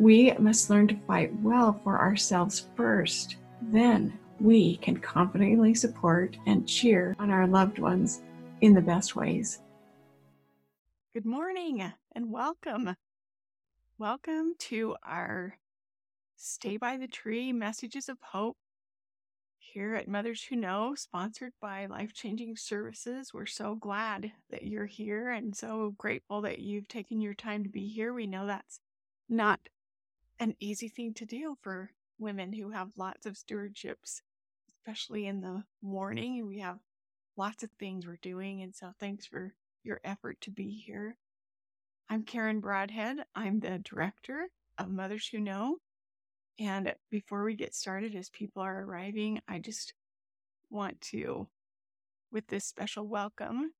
we must learn to fight well for ourselves first. Then we can confidently support and cheer on our loved ones in the best ways. Good morning and welcome. Welcome to our Stay by the Tree Messages of Hope here at Mothers Who Know, sponsored by Life Changing Services. We're so glad that you're here and so grateful that you've taken your time to be here. We know that's not an easy thing to do for women who have lots of stewardships, especially in the morning. We have lots of things we're doing. And so thanks for your effort to be here. I'm Karen Broadhead. I'm the director of Mothers Who Know. And before we get started, as people are arriving, I just want to, with this special welcome,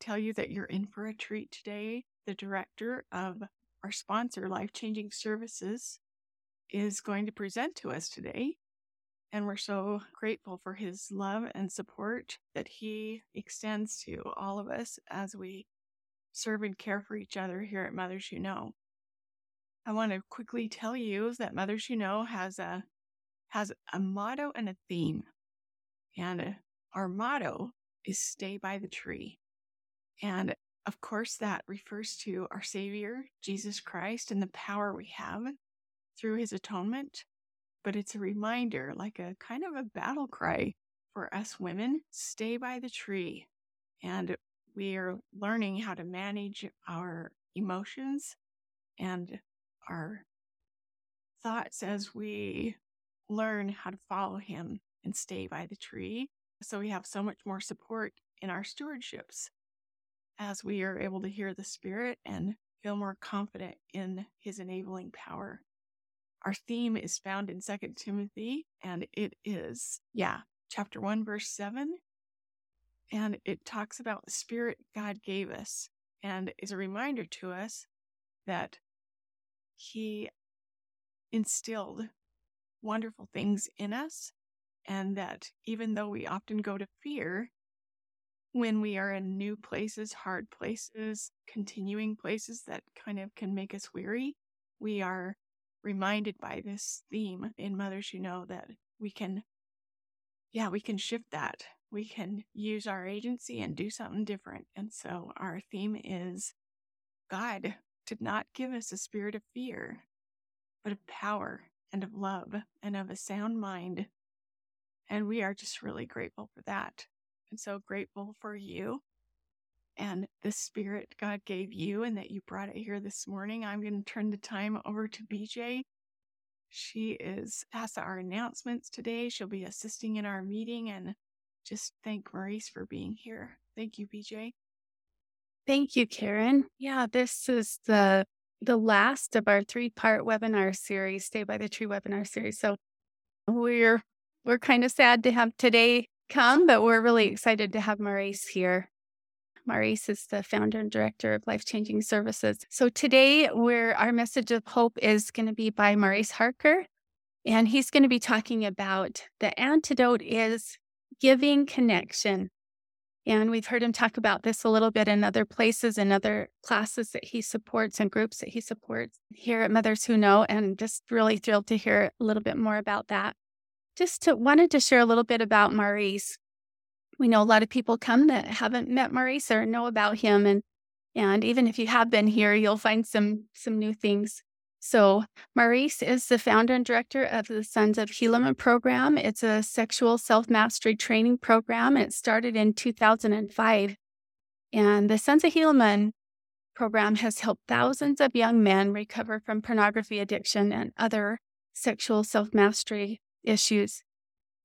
tell you that you're in for a treat today. The director of our sponsor, Life Changing Services, is going to present to us today. And we're so grateful for his love and support that he extends to all of us as we serve and care for each other here at Mothers Who Know. I want to quickly tell you that Mothers Who Know has a has a motto and a theme. And our motto is stay by the tree. And of course, that refers to our Savior, Jesus Christ, and the power we have through his atonement. But it's a reminder, like a kind of a battle cry for us women stay by the tree. And we are learning how to manage our emotions and our thoughts as we learn how to follow him and stay by the tree. So we have so much more support in our stewardships as we are able to hear the Spirit and feel more confident in his enabling power. Our theme is found in Second Timothy, and it is, yeah, chapter 1, verse 7. And it talks about the Spirit God gave us and is a reminder to us that he instilled wonderful things in us, and that even though we often go to fear when we are in new places, hard places, continuing places that kind of can make us weary, we are reminded by this theme in Mothers Who Know that we can, yeah, we can shift that. We can use our agency and do something different. And so our theme is God did not give us a spirit of fear, but of power and of love and of a sound mind. And we are just really grateful for that. So grateful for you and the spirit God gave you and that you brought it here this morning. I'm going to turn the time over to BJ. She is has our announcements today. She'll be assisting in our meeting and just thank Maurice for being here. Thank you, BJ. Thank you, Karen. Yeah, this is the the last of our three-part webinar series, Stay by the Tree webinar series. So we're we're kind of sad to have today come, but we're really excited to have Maurice here. Maurice is the founder and director of Life Changing Services. So today, we're, our message of hope is going to be by Maurice Harker, and he's going to be talking about the antidote is giving connection. And we've heard him talk about this a little bit in other places and other classes that he supports and groups that he supports here at Mothers Who Know. And just really thrilled to hear a little bit more about that. Just to, wanted to share a little bit about Maurice we know a lot of people come that haven't met Maurice or know about him. And and even if you have been here, you'll find some some new things. So Maurice is the founder and director of the Sons of Helaman program. It's a sexual self-mastery training program. It started in 2005. And the Sons of Helaman program has helped thousands of young men recover from pornography addiction and other sexual self-mastery issues.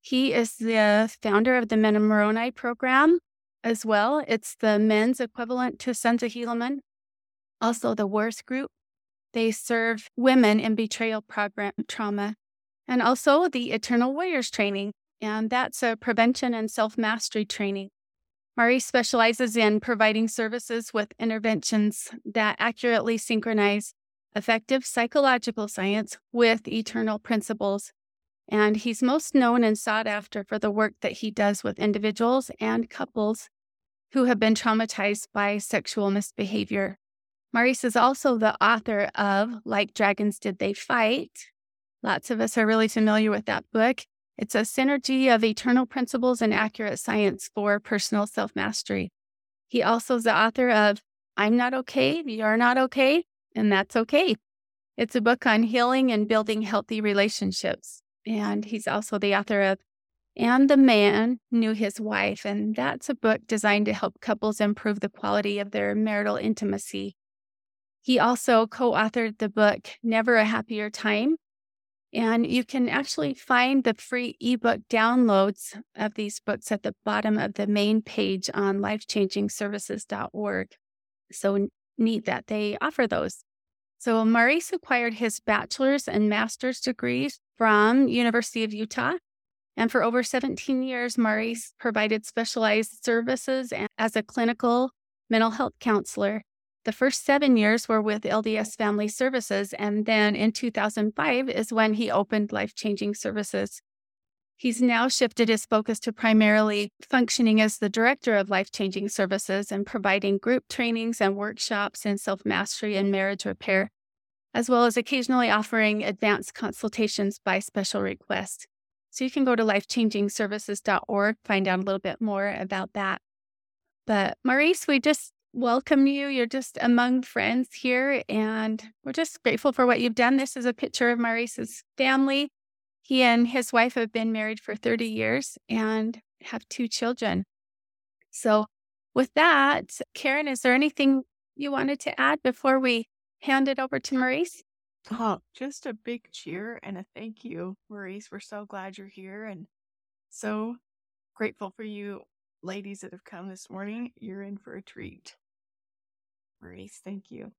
He is the founder of the Men of Moroni program as well. It's the men's equivalent to Sons of Helaman. Also, the Worth Group. They serve women in betrayal program trauma. And also the Eternal Warriors training. And that's a prevention and self mastery training. Maurice specializes in providing services with interventions that accurately synchronize effective psychological science with eternal principles and he's most known and sought after for the work that he does with individuals and couples who have been traumatized by sexual misbehavior. Maurice is also the author of Like Dragons Did They Fight. Lots of us are really familiar with that book. It's a synergy of eternal principles and accurate science for personal self mastery. He also is the author of I'm Not Okay, You're Not Okay, and That's Okay. It's a book on healing and building healthy relationships. And he's also the author of And the Man Knew His Wife. And that's a book designed to help couples improve the quality of their marital intimacy. He also co authored the book Never a Happier Time. And you can actually find the free ebook downloads of these books at the bottom of the main page on lifechangingservices.org. So neat that they offer those. So Maurice acquired his bachelor's and master's degrees from University of Utah. And for over 17 years, Maurice provided specialized services as a clinical mental health counselor. The first seven years were with LDS Family Services. And then in 2005 is when he opened Life Changing Services. He's now shifted his focus to primarily functioning as the director of life changing services and providing group trainings and workshops in self mastery and marriage repair as well as occasionally offering advanced consultations by special request. So you can go to lifechangingservices.org, find out a little bit more about that. But Maurice, we just welcome you. You're just among friends here, and we're just grateful for what you've done. This is a picture of Maurice's family. He and his wife have been married for 30 years and have two children. So, with that, Karen, is there anything you wanted to add before we hand it over to Maurice? Oh, just a big cheer and a thank you, Maurice. We're so glad you're here and so grateful for you ladies that have come this morning. You're in for a treat. Maurice, thank you.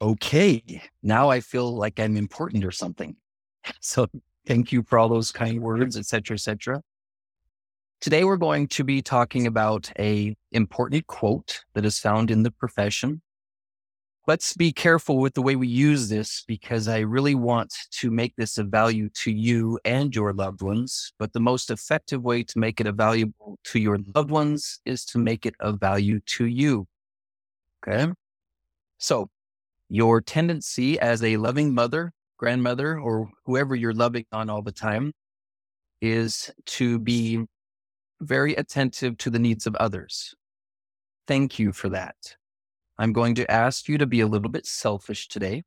Okay. Now I feel like I'm important or something. So thank you for all those kind words, etc., etc. Today we're going to be talking about a important quote that is found in the profession let's be careful with the way we use this because I really want to make this a value to you and your loved ones. But the most effective way to make it a valuable to your loved ones is to make it a value to you. Okay. So your tendency as a loving mother, grandmother, or whoever you're loving on all the time is to be very attentive to the needs of others. Thank you for that. I'm going to ask you to be a little bit selfish today.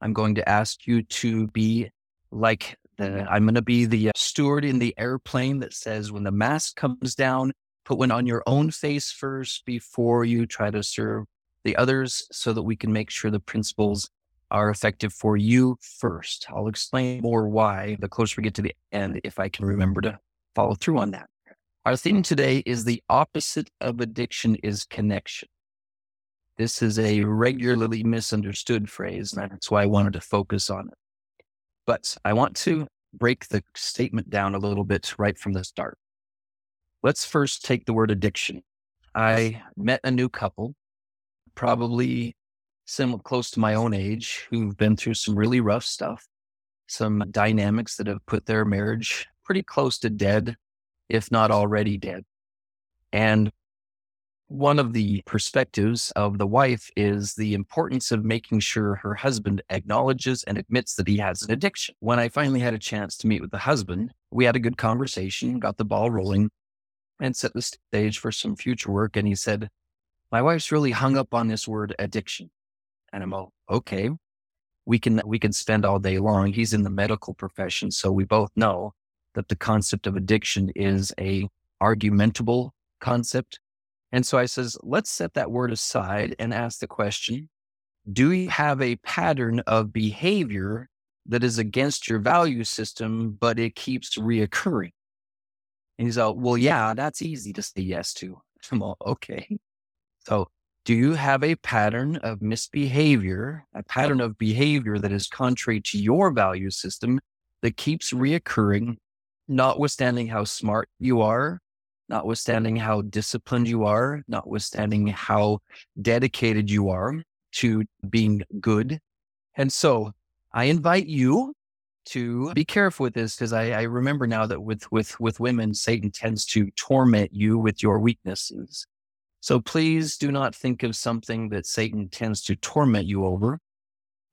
I'm going to ask you to be like the, I'm going to be the uh, steward in the airplane that says when the mask comes down, put one on your own face first before you try to serve the others so that we can make sure the principles are effective for you first. I'll explain more why the closer we get to the end, if I can remember to follow through on that. Our theme today is the opposite of addiction is connection. This is a regularly misunderstood phrase, and that's why I wanted to focus on it. But I want to break the statement down a little bit right from the start. Let's first take the word addiction. I met a new couple, probably similar, close to my own age, who've been through some really rough stuff, some dynamics that have put their marriage pretty close to dead, if not already dead. And one of the perspectives of the wife is the importance of making sure her husband acknowledges and admits that he has an addiction. When I finally had a chance to meet with the husband, we had a good conversation, got the ball rolling, and set the stage for some future work. And he said, My wife's really hung up on this word addiction. And I'm all, okay. We can we can spend all day long. He's in the medical profession, so we both know that the concept of addiction is a argumentable concept and so I says, let's set that word aside and ask the question Do you have a pattern of behavior that is against your value system, but it keeps reoccurring? And he's like, Well, yeah, that's easy to say yes to. I'm all, okay. So, do you have a pattern of misbehavior, a pattern of behavior that is contrary to your value system that keeps reoccurring, notwithstanding how smart you are, notwithstanding how disciplined you are, notwithstanding how dedicated you are to being good. And so I invite you to be careful with this because I, I, remember now that with with with women, Satan tends to torment you with your weaknesses. So please do not think of something that Satan tends to torment you over,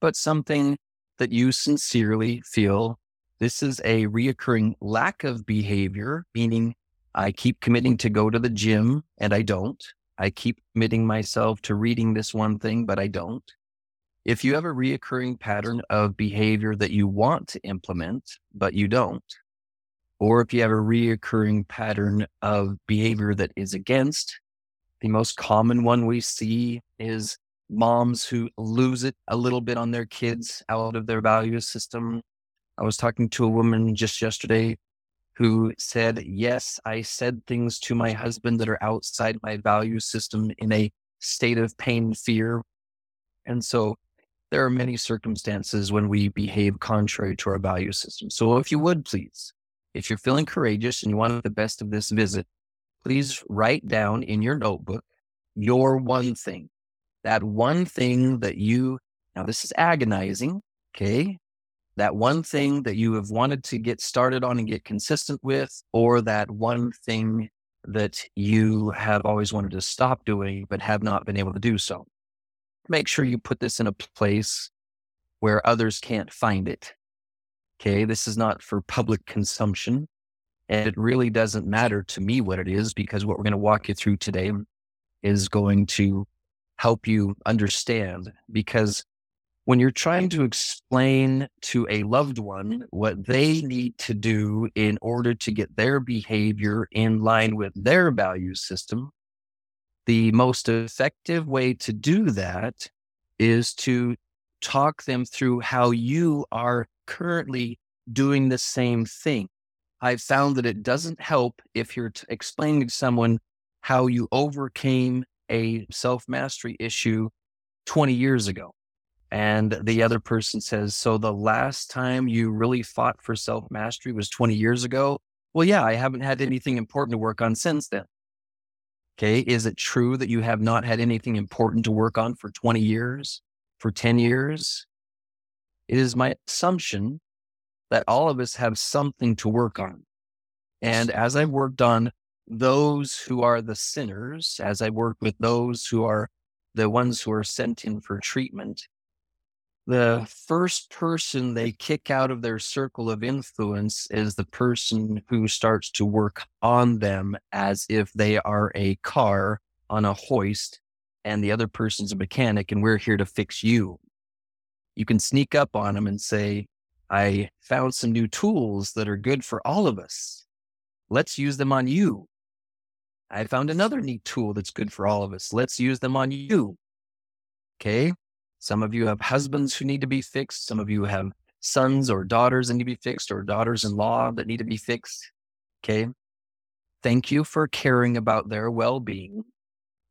but something that you sincerely feel this is a reoccurring lack of behavior, meaning I keep committing to go to the gym and I don't. I keep committing myself to reading this one thing, but I don't. If you have a reoccurring pattern of behavior that you want to implement, but you don't, or if you have a reoccurring pattern of behavior that is against, the most common one we see is moms who lose it a little bit on their kids out of their value system. I was talking to a woman just yesterday who said, Yes, I said things to my husband that are outside my value system in a state of pain, fear. And so there are many circumstances when we behave contrary to our value system. So if you would please, if you're feeling courageous and you want the best of this visit, please write down in your notebook your one thing, that one thing that you, now this is agonizing. Okay that one thing that you have wanted to get started on and get consistent with, or that one thing that you have always wanted to stop doing, but have not been able to do so. Make sure you put this in a place where others can't find it. Okay. This is not for public consumption. And it really doesn't matter to me what it is because what we're going to walk you through today is going to help you understand because when you're trying to explain to a loved one mm-hmm. what they need to do in order to get their behavior in line with their value system, the most effective way to do that is to talk them through how you are currently doing the same thing. I've found that it doesn't help if you're t- explaining to someone how you overcame a self mastery issue 20 years ago and the other person says, So the last time you really fought for self mastery was 20 years ago? Well, yeah, I haven't had anything important to work on since then. Okay. Is it true that you have not had anything important to work on for 20 years, for 10 years? It is my assumption that all of us have something to work on. And as I've worked on those who are the sinners, as I work with those who are the ones who are sent in for treatment, the first person they kick out of their circle of influence is the person who starts to work on them as if they are a car on a hoist and the other person's a mechanic and we're here to fix you. You can sneak up on them and say, I found some new tools that are good for all of us. Let's use them on you. I found another neat tool that's good for all of us. Let's use them on you. Okay. Some of you have husbands who need to be fixed. Some of you have sons or daughters that need to be fixed or daughters in law that need to be fixed. Okay. Thank you for caring about their well being.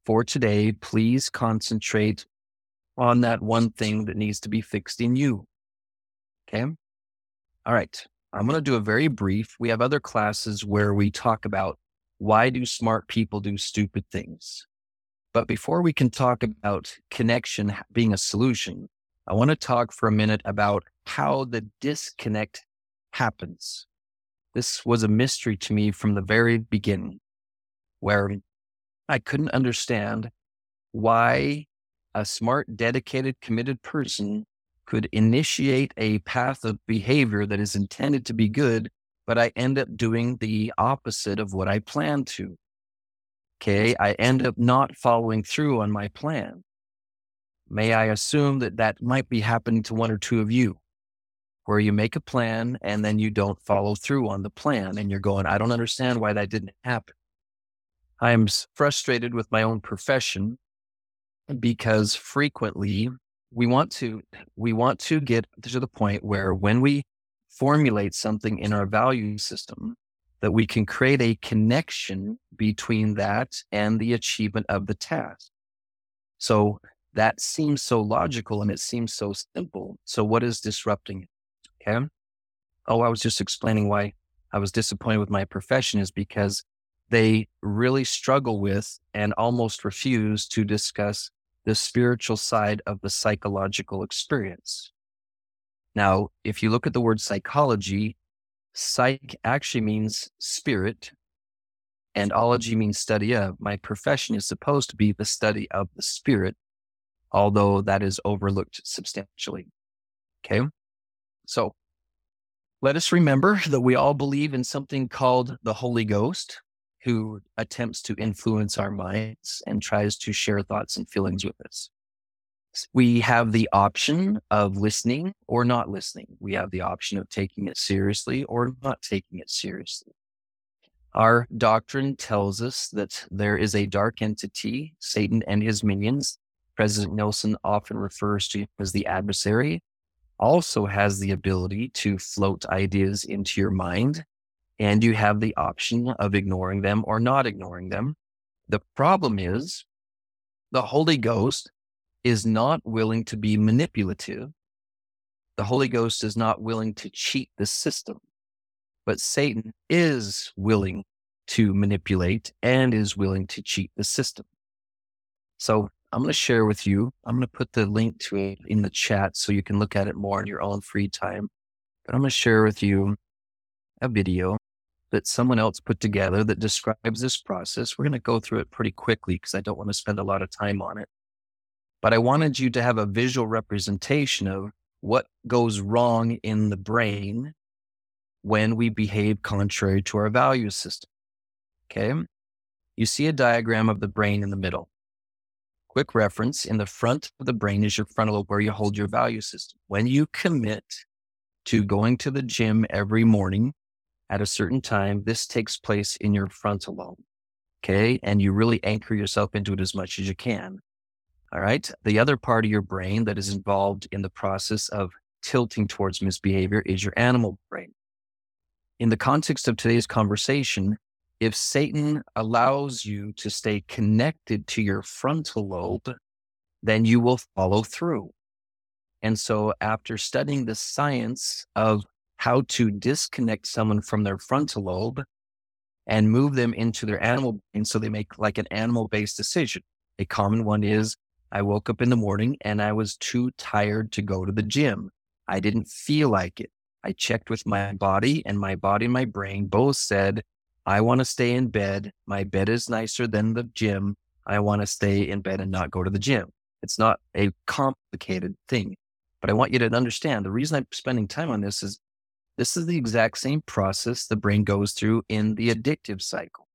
For today, please concentrate on that one thing that needs to be fixed in you. Okay. All right. I'm going to do a very brief. We have other classes where we talk about why do smart people do stupid things? But before we can talk about connection being a solution, I want to talk for a minute about how the disconnect happens. This was a mystery to me from the very beginning, where I couldn't understand why a smart, dedicated, committed person could initiate a path of behavior that is intended to be good, but I end up doing the opposite of what I planned to. Okay. I end up not following through on my plan. May I assume that that might be happening to one or two of you, where you make a plan and then you don't follow through on the plan and you're going, I don't understand why that didn't happen. I'm frustrated with my own profession because frequently we want to we want to get to the point where when we formulate something in our value system that we can create a connection between that and the achievement of the task. So that seems so logical and it seems so simple. So what is disrupting it? Okay? Oh i was just explaining why i was disappointed with my profession is because they really struggle with and almost refuse to discuss the spiritual side of the psychological experience. Now, if you look at the word psychology, psych actually means spirit and ology means study of. My profession is supposed to be the study of the spirit, although that is overlooked substantially. Okay. So let us remember that we all believe in something called the Holy Ghost who attempts to influence our minds and tries to share thoughts and feelings with us. We have the option of listening or not listening. We have the option of taking it seriously or not taking it seriously. Our doctrine tells us that there is a dark entity, Satan and his minions. President Nelson often refers to him as the adversary, also has the ability to float ideas into your mind and you have the option of ignoring them or not ignoring them. The problem is the Holy Ghost is not willing to be manipulative. The Holy Ghost is not willing to cheat the system, but Satan is willing to manipulate and is willing to cheat the system. So I'm going to share with you, I'm going to put the link to it in the chat so you can look at it more in your own free time. But I'm going to share with you a video that someone else put together that describes this process. We're going to go through it pretty quickly because I don't want to spend a lot of time on it. But I wanted you to have a visual representation of what goes wrong in the brain when we behave contrary to our value system. Okay. You see a diagram of the brain in the middle. Quick reference in the front of the brain is your frontal lobe where you hold your value system. When you commit to going to the gym every morning, at a certain time, this takes place in your frontal lobe. Okay. And you really anchor yourself into it as much as you can. All right. The other part of your brain that is involved in the process of tilting towards misbehavior is your animal brain. In the context of today's conversation, if Satan allows you to stay connected to your frontal lobe, then you will follow through. And so, after studying the science of how to disconnect someone from their frontal lobe and move them into their animal brain so they make like an animal based decision. A common one is I woke up in the morning and I was too tired to go to the gym. I didn't feel like it. I checked with my body and my body and my brain both said, I want to stay in bed. My bed is nicer than the gym. I want to stay in bed and not go to the gym. It's not a complicated thing, but I want you to understand the reason I'm spending time on this is this is the exact same process the brain goes through in the addictive cycle.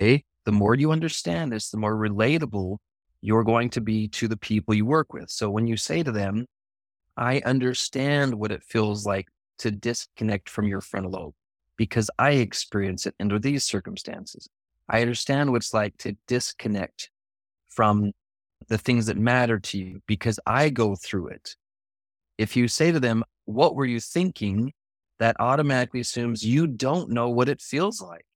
Okay. The more you understand this, the more relatable you're going to be to the people you work with. So when you say to them, I understand what it feels like to disconnect from your frontal lobe because I experience it under these circumstances. I understand what it's like to disconnect from the things that matter to you because I go through it. If you say to them, What were you thinking? that automatically assumes you don't know what it feels like.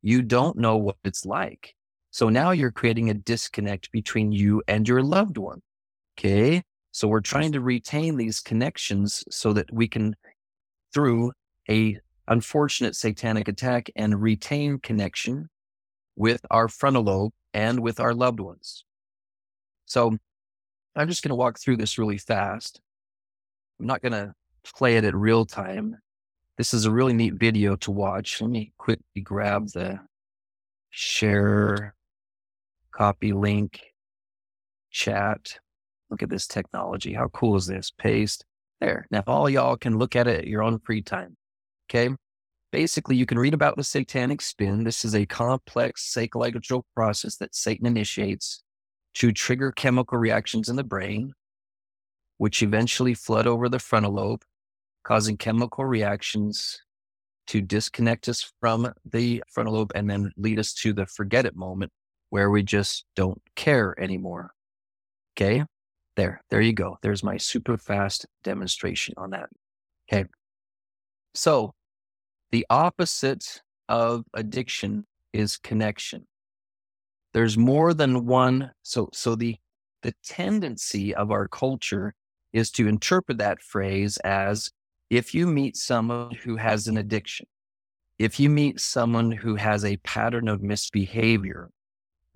You don't know what it's like. So now you're creating a disconnect between you and your loved one. Okay. So we're trying to retain these connections so that we can, through a unfortunate satanic attack and retain connection with our frontal lobe and with our loved ones. So I'm just going to walk through this really fast. I'm not going to play it at real time. This is a really neat video to watch. Let me quickly grab the share, copy link, chat. Look at this technology. How cool is this? Paste there. Now all y'all can look at it at your own free time. Okay. Basically, you can read about the satanic spin. This is a complex psychological process that Satan initiates to trigger chemical reactions in the brain, which eventually flood over the frontal lobe, causing chemical reactions to disconnect us from the frontal lobe and then lead us to the forget it moment where we just don't care anymore. Okay. There, there you go. There's my super fast demonstration on that. Okay. So the opposite of addiction is connection. There's more than one. So, so the, the tendency of our culture is to interpret that phrase as if you meet someone who has an addiction, if you meet someone who has a pattern of misbehavior,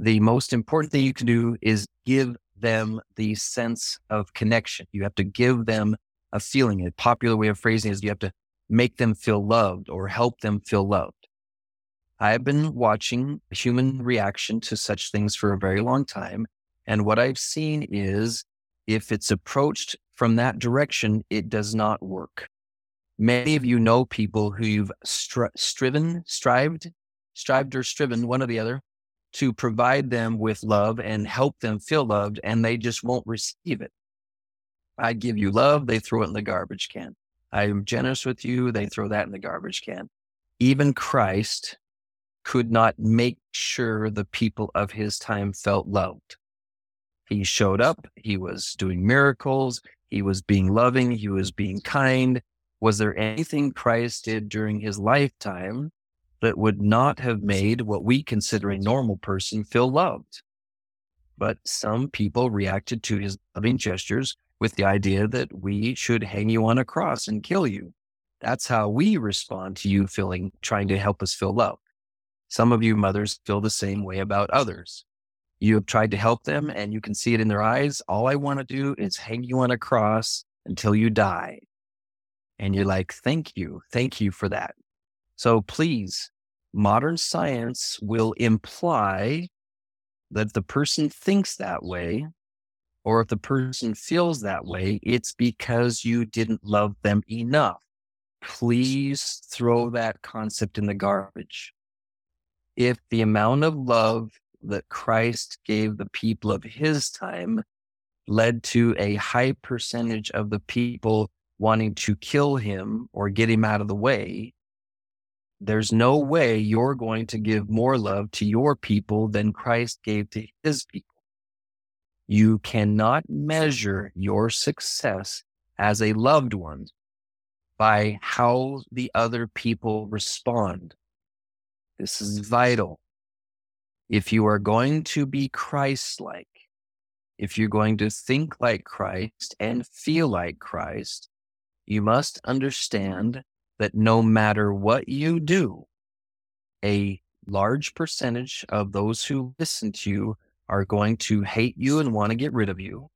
the most important thing you can do is give them the sense of connection. You have to give them a feeling. A popular way of phrasing is you have to make them feel loved or help them feel loved. I've been watching human reaction to such things for a very long time. And what I've seen is if it's approached from that direction, it does not work. Many of you know people who you've stri- striven, strived, strived or striven, one or the other, to provide them with love and help them feel loved, and they just won't receive it. I give you love, they throw it in the garbage can. I am generous with you, they throw that in the garbage can. Even Christ could not make sure the people of his time felt loved. He showed up, he was doing miracles, he was being loving, he was being kind. Was there anything Christ did during his lifetime that would not have made what we consider a normal person feel loved? But some people reacted to his loving gestures with the idea that we should hang you on a cross and kill you. That's how we respond to you feeling, trying to help us feel loved. Some of you mothers feel the same way about others. You have tried to help them and you can see it in their eyes. All I want to do is hang you on a cross until you die. And you're like, thank you. Thank you for that. So please, modern science will imply that the person thinks that way, or if the person feels that way, it's because you didn't love them enough. Please throw that concept in the garbage if the amount of love that Christ gave the people of his time led to a high percentage of the people wanting to kill him or get him out of the way, there's no way you're going to give more love to your people than Christ gave to his people. You cannot measure your success as a loved one by how the other people respond. This is vital. If you are going to be Christ like, if you're going to think like Christ and feel like Christ, you must understand that no matter what you do, a large percentage of those who listen to you are going to hate you and want to get rid of you.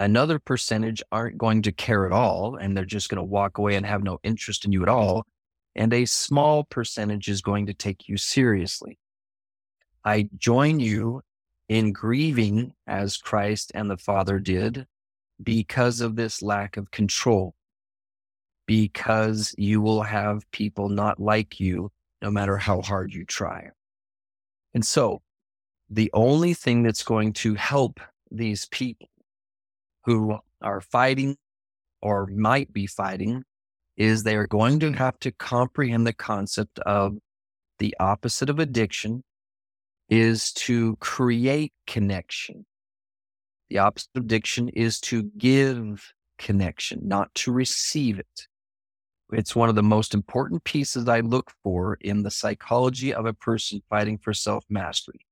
Another percentage aren't going to care at all, and they're just going to walk away and have no interest in you at all and a small percentage is going to take you seriously. I join you in grieving as Christ and the Father did because of this lack of control, because you will have people not like you no matter how hard you try. And so the only thing that's going to help these people who are fighting or might be fighting is they are going to have to comprehend the concept of the opposite of addiction is to create connection. The opposite of addiction is to give connection, not to receive it. It's one of the most important pieces I look for in the psychology of a person fighting for self mastery.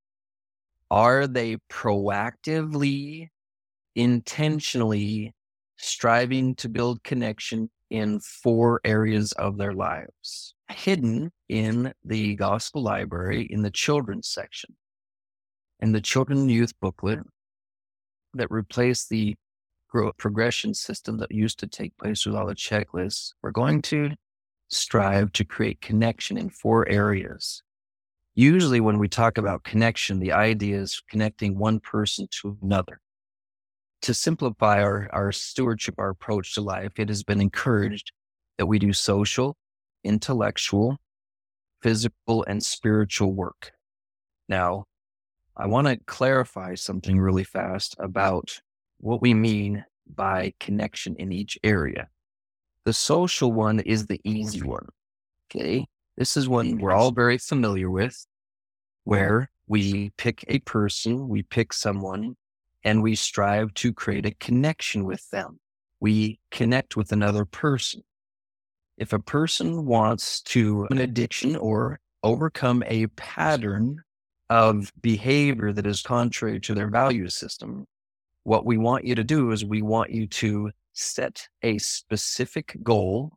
Are they proactively, intentionally striving to build connection in four areas of their lives, hidden in the gospel library in the children's section and the children and youth booklet that replaced the growth progression system that used to take place with all the checklists. We're going to strive to create connection in four areas. Usually, when we talk about connection, the idea is connecting one person to another to simplify our, our stewardship, our approach to life, it has been encouraged that we do social, intellectual, physical, and spiritual work. Now, I want to clarify something really fast about what we mean by connection in each area. The social one is the easy one. Okay. This is one we're all very familiar with, where we pick a person, we pick someone, and we strive to create a connection with them. We connect with another person. If a person wants to an addiction or overcome a pattern of behavior that is contrary to their value system, what we want you to do is we want you to set a specific goal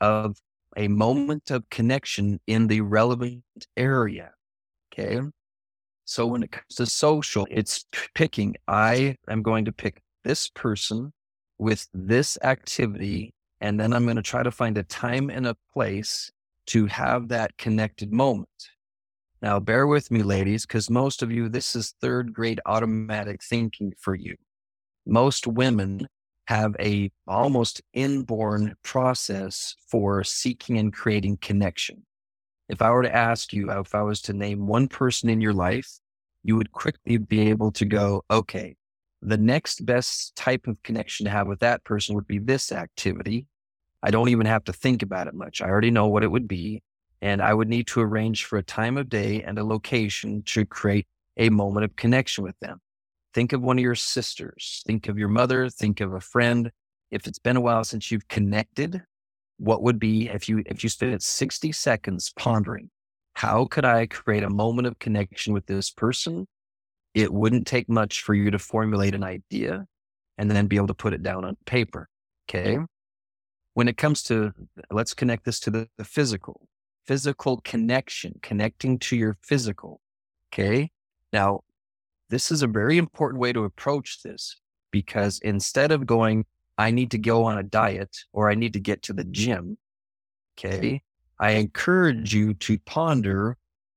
of a moment of connection in the relevant area. Okay. So when it comes to social, it's picking, I am going to pick this person with this activity, and then I'm going to try to find a time and a place to have that connected moment. Now, bear with me, ladies, because most of you, this is third grade automatic thinking for you. Most women have a almost inborn process for seeking and creating connection. If I were to ask you, uh, if I was to name one person in your life, you would quickly be able to go, okay, the next best type of connection to have with that person would be this activity. I don't even have to think about it much. I already know what it would be. And I would need to arrange for a time of day and a location to create a moment of connection with them. Think of one of your sisters. Think of your mother. Think of a friend. If it's been a while since you've connected, what would be if you if you spent 60 seconds pondering how could i create a moment of connection with this person it wouldn't take much for you to formulate an idea and then be able to put it down on paper okay when it comes to let's connect this to the, the physical physical connection connecting to your physical okay now this is a very important way to approach this because instead of going I need to go on a diet or I need to get to the gym. Okay. I encourage you to ponder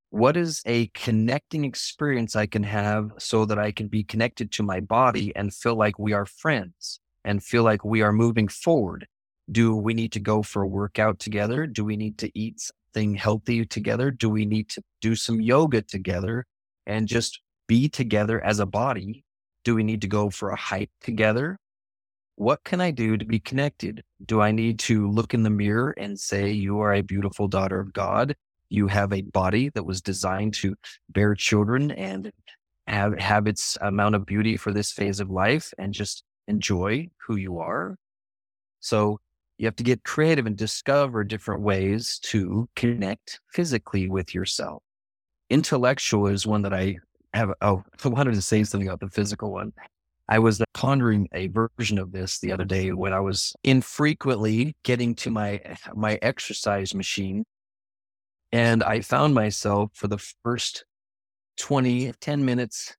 what is a connecting experience I can have so that I can be connected to my body and feel like we are friends and feel like we are moving forward. Do we need to go for a workout together? Do we need to eat something healthy together? Do we need to do some mm-hmm. yoga together and just be together as a body? Do we need to go for a hike together? what can I do to be connected? Do I need to look in the mirror and say, You are a beautiful daughter of God? You have a body that was designed to bear children and have, have its amount of beauty for this phase of life and just enjoy who you are. So you have to get creative and discover different ways to connect physically with yourself. Intellectual is one that I have. Oh, I wanted to say something about the physical one. I was pondering a version of this the other day when I was infrequently getting to my my exercise machine and I found myself for the first 20 10 minutes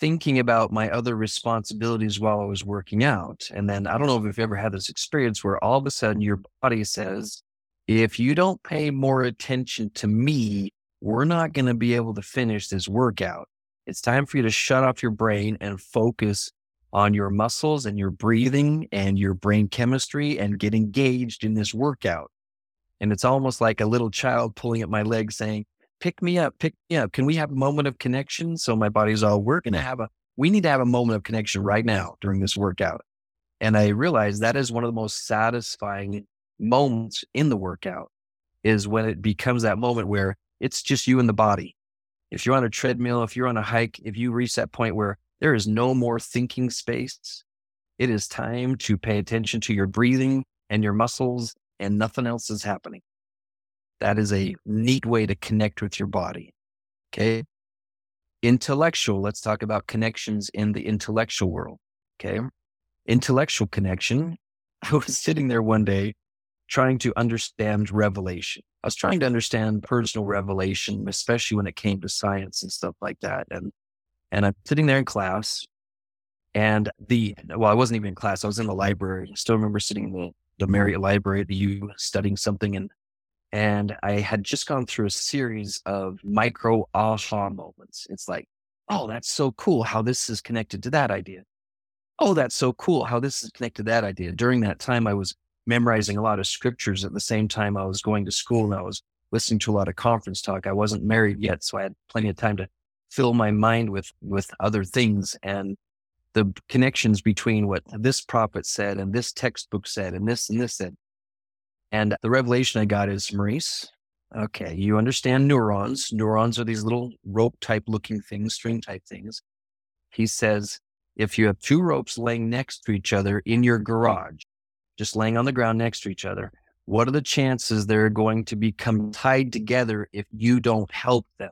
thinking about my other responsibilities while I was working out. And then I don't know if you've ever had this experience where all of a sudden your body says, if you don't pay more attention to me, we're not going to be able to finish this workout. It's time for you to shut off your brain and focus on your muscles and your breathing and your brain chemistry and get engaged in this workout. And it's almost like a little child pulling at my leg saying, pick me up, pick me up. Can we have a moment of connection? So my body's all, we're going to have a, we need to have a moment of connection right now during this workout. And I realized that is one of the most satisfying moments in the workout is when it becomes that moment where it's just you and the body if you're on a treadmill, if you're on a hike, if you reach that point where There is no more thinking space. It is time to pay attention to your breathing and your muscles, and nothing else is happening. That is a mm. neat way to connect with your body. Okay. Intellectual, let's talk about connections in the intellectual world. Okay. Intellectual connection. I was sitting there one day trying to understand revelation. I was trying to understand personal revelation, especially when it came to science and stuff like that. And and I'm sitting there in class, and the well, I wasn't even in class. I was in the library. I still remember sitting in the, the Marriott Library at the U studying something, and and I had just gone through a series of micro aha moments. It's like, oh, that's so cool how this is connected to that idea. Oh, that's so cool how this is connected to that idea. During that time, I was memorizing a lot of scriptures at the same time I was going to school and I was listening to a lot of conference talk. I wasn't married yet, so I had plenty of time to fill my mind with with other things and the connections between what this prophet said and this textbook said and this and this said. And the revelation I got is Maurice, okay, you understand neurons. Neurons are these little rope type looking things, string type things. He says, if you have two ropes laying next to each other in your garage, just laying on the ground next to each other, what are the chances they're going to become tied together if you don't help them?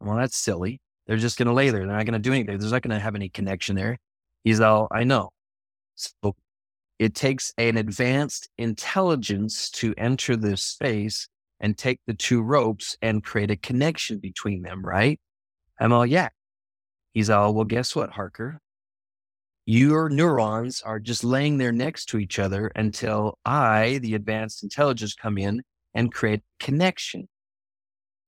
Well, that's silly. They're just going to lay there. They're not going to do anything. There's not going to have any connection there. He's all, I know. So it takes an advanced intelligence to enter this space and take the two ropes and create a connection between them, right? I'm all, yeah. He's all, well, guess what, Harker? Your neurons are just laying there next to each other until I, the advanced intelligence, come in and create connection.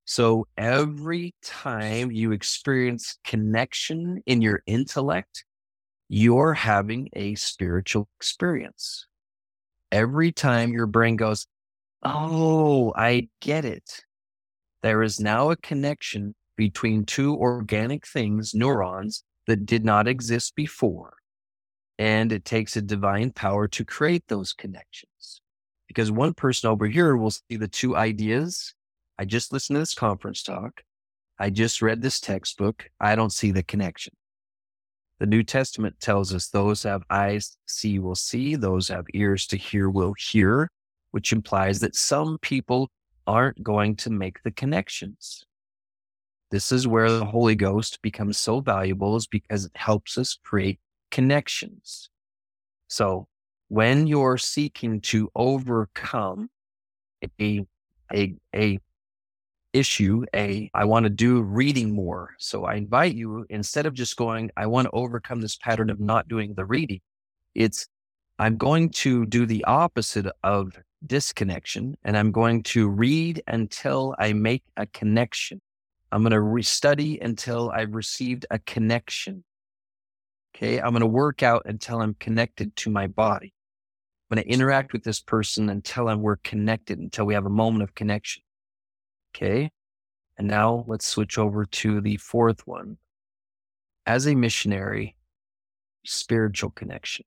So every time you experience connection in your intellect, you're having a spiritual experience. Every time your brain goes, Oh, I get it. There is now a connection between two organic things, neurons, that did not exist before. And it takes a divine power to create those connections. Because one person over here will see the two ideas I just listened to this conference talk. I just read this textbook. I don't see the connection. The New Testament tells us those have eyes see will see, those have ears to hear will hear, which implies that some people aren't going to make the connections. This is where the Holy Ghost becomes so valuable is because it helps us create connections. So when you're seeking to overcome a, a, a issue a I want to do reading more. So I invite you instead of just going, I want to overcome this pattern of not doing the reading, it's I'm going to do the opposite of disconnection and I'm going to read until I make a connection. I'm going to restudy until I've received a connection. Okay. I'm going to work out until I'm connected to my body. I'm going to interact with this person until I'm, we're connected, until we have a moment of connection. Okay. And now let's switch over to the fourth one. As a missionary, spiritual connection.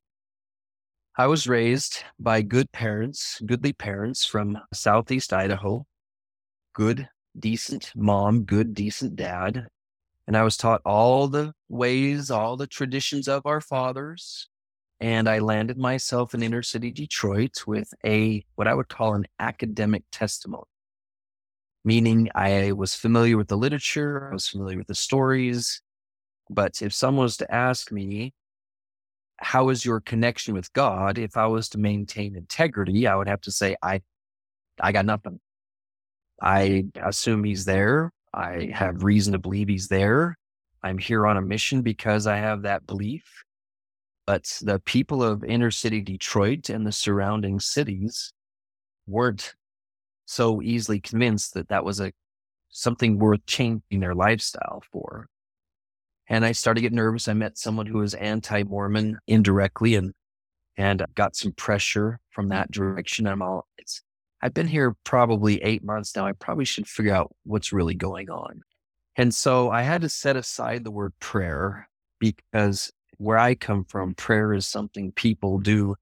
I was raised by good parents, goodly parents from Southeast Idaho, good, decent mom, good, decent dad. And I was taught all the ways, all the traditions of our fathers. And I landed myself in inner city Detroit with a, what I would call an academic testimony meaning I was familiar with the literature, I was familiar with the stories. But if someone was to ask me, how is your connection with God? If I was to maintain integrity, I would have to say, I, I got nothing. I assume he's there. I have reason to believe he's there. I'm here on a mission because I have that belief. But the people of inner city Detroit and the surrounding cities weren't so easily convinced that that was a something worth changing their lifestyle for. And I started to get nervous. I met someone who was anti-Mormon indirectly and and got some pressure from that direction. I'm all it's I've been here probably eight months now. I probably should figure out what's really going on. And so I had to set aside the word prayer because where I come from, prayer is something people do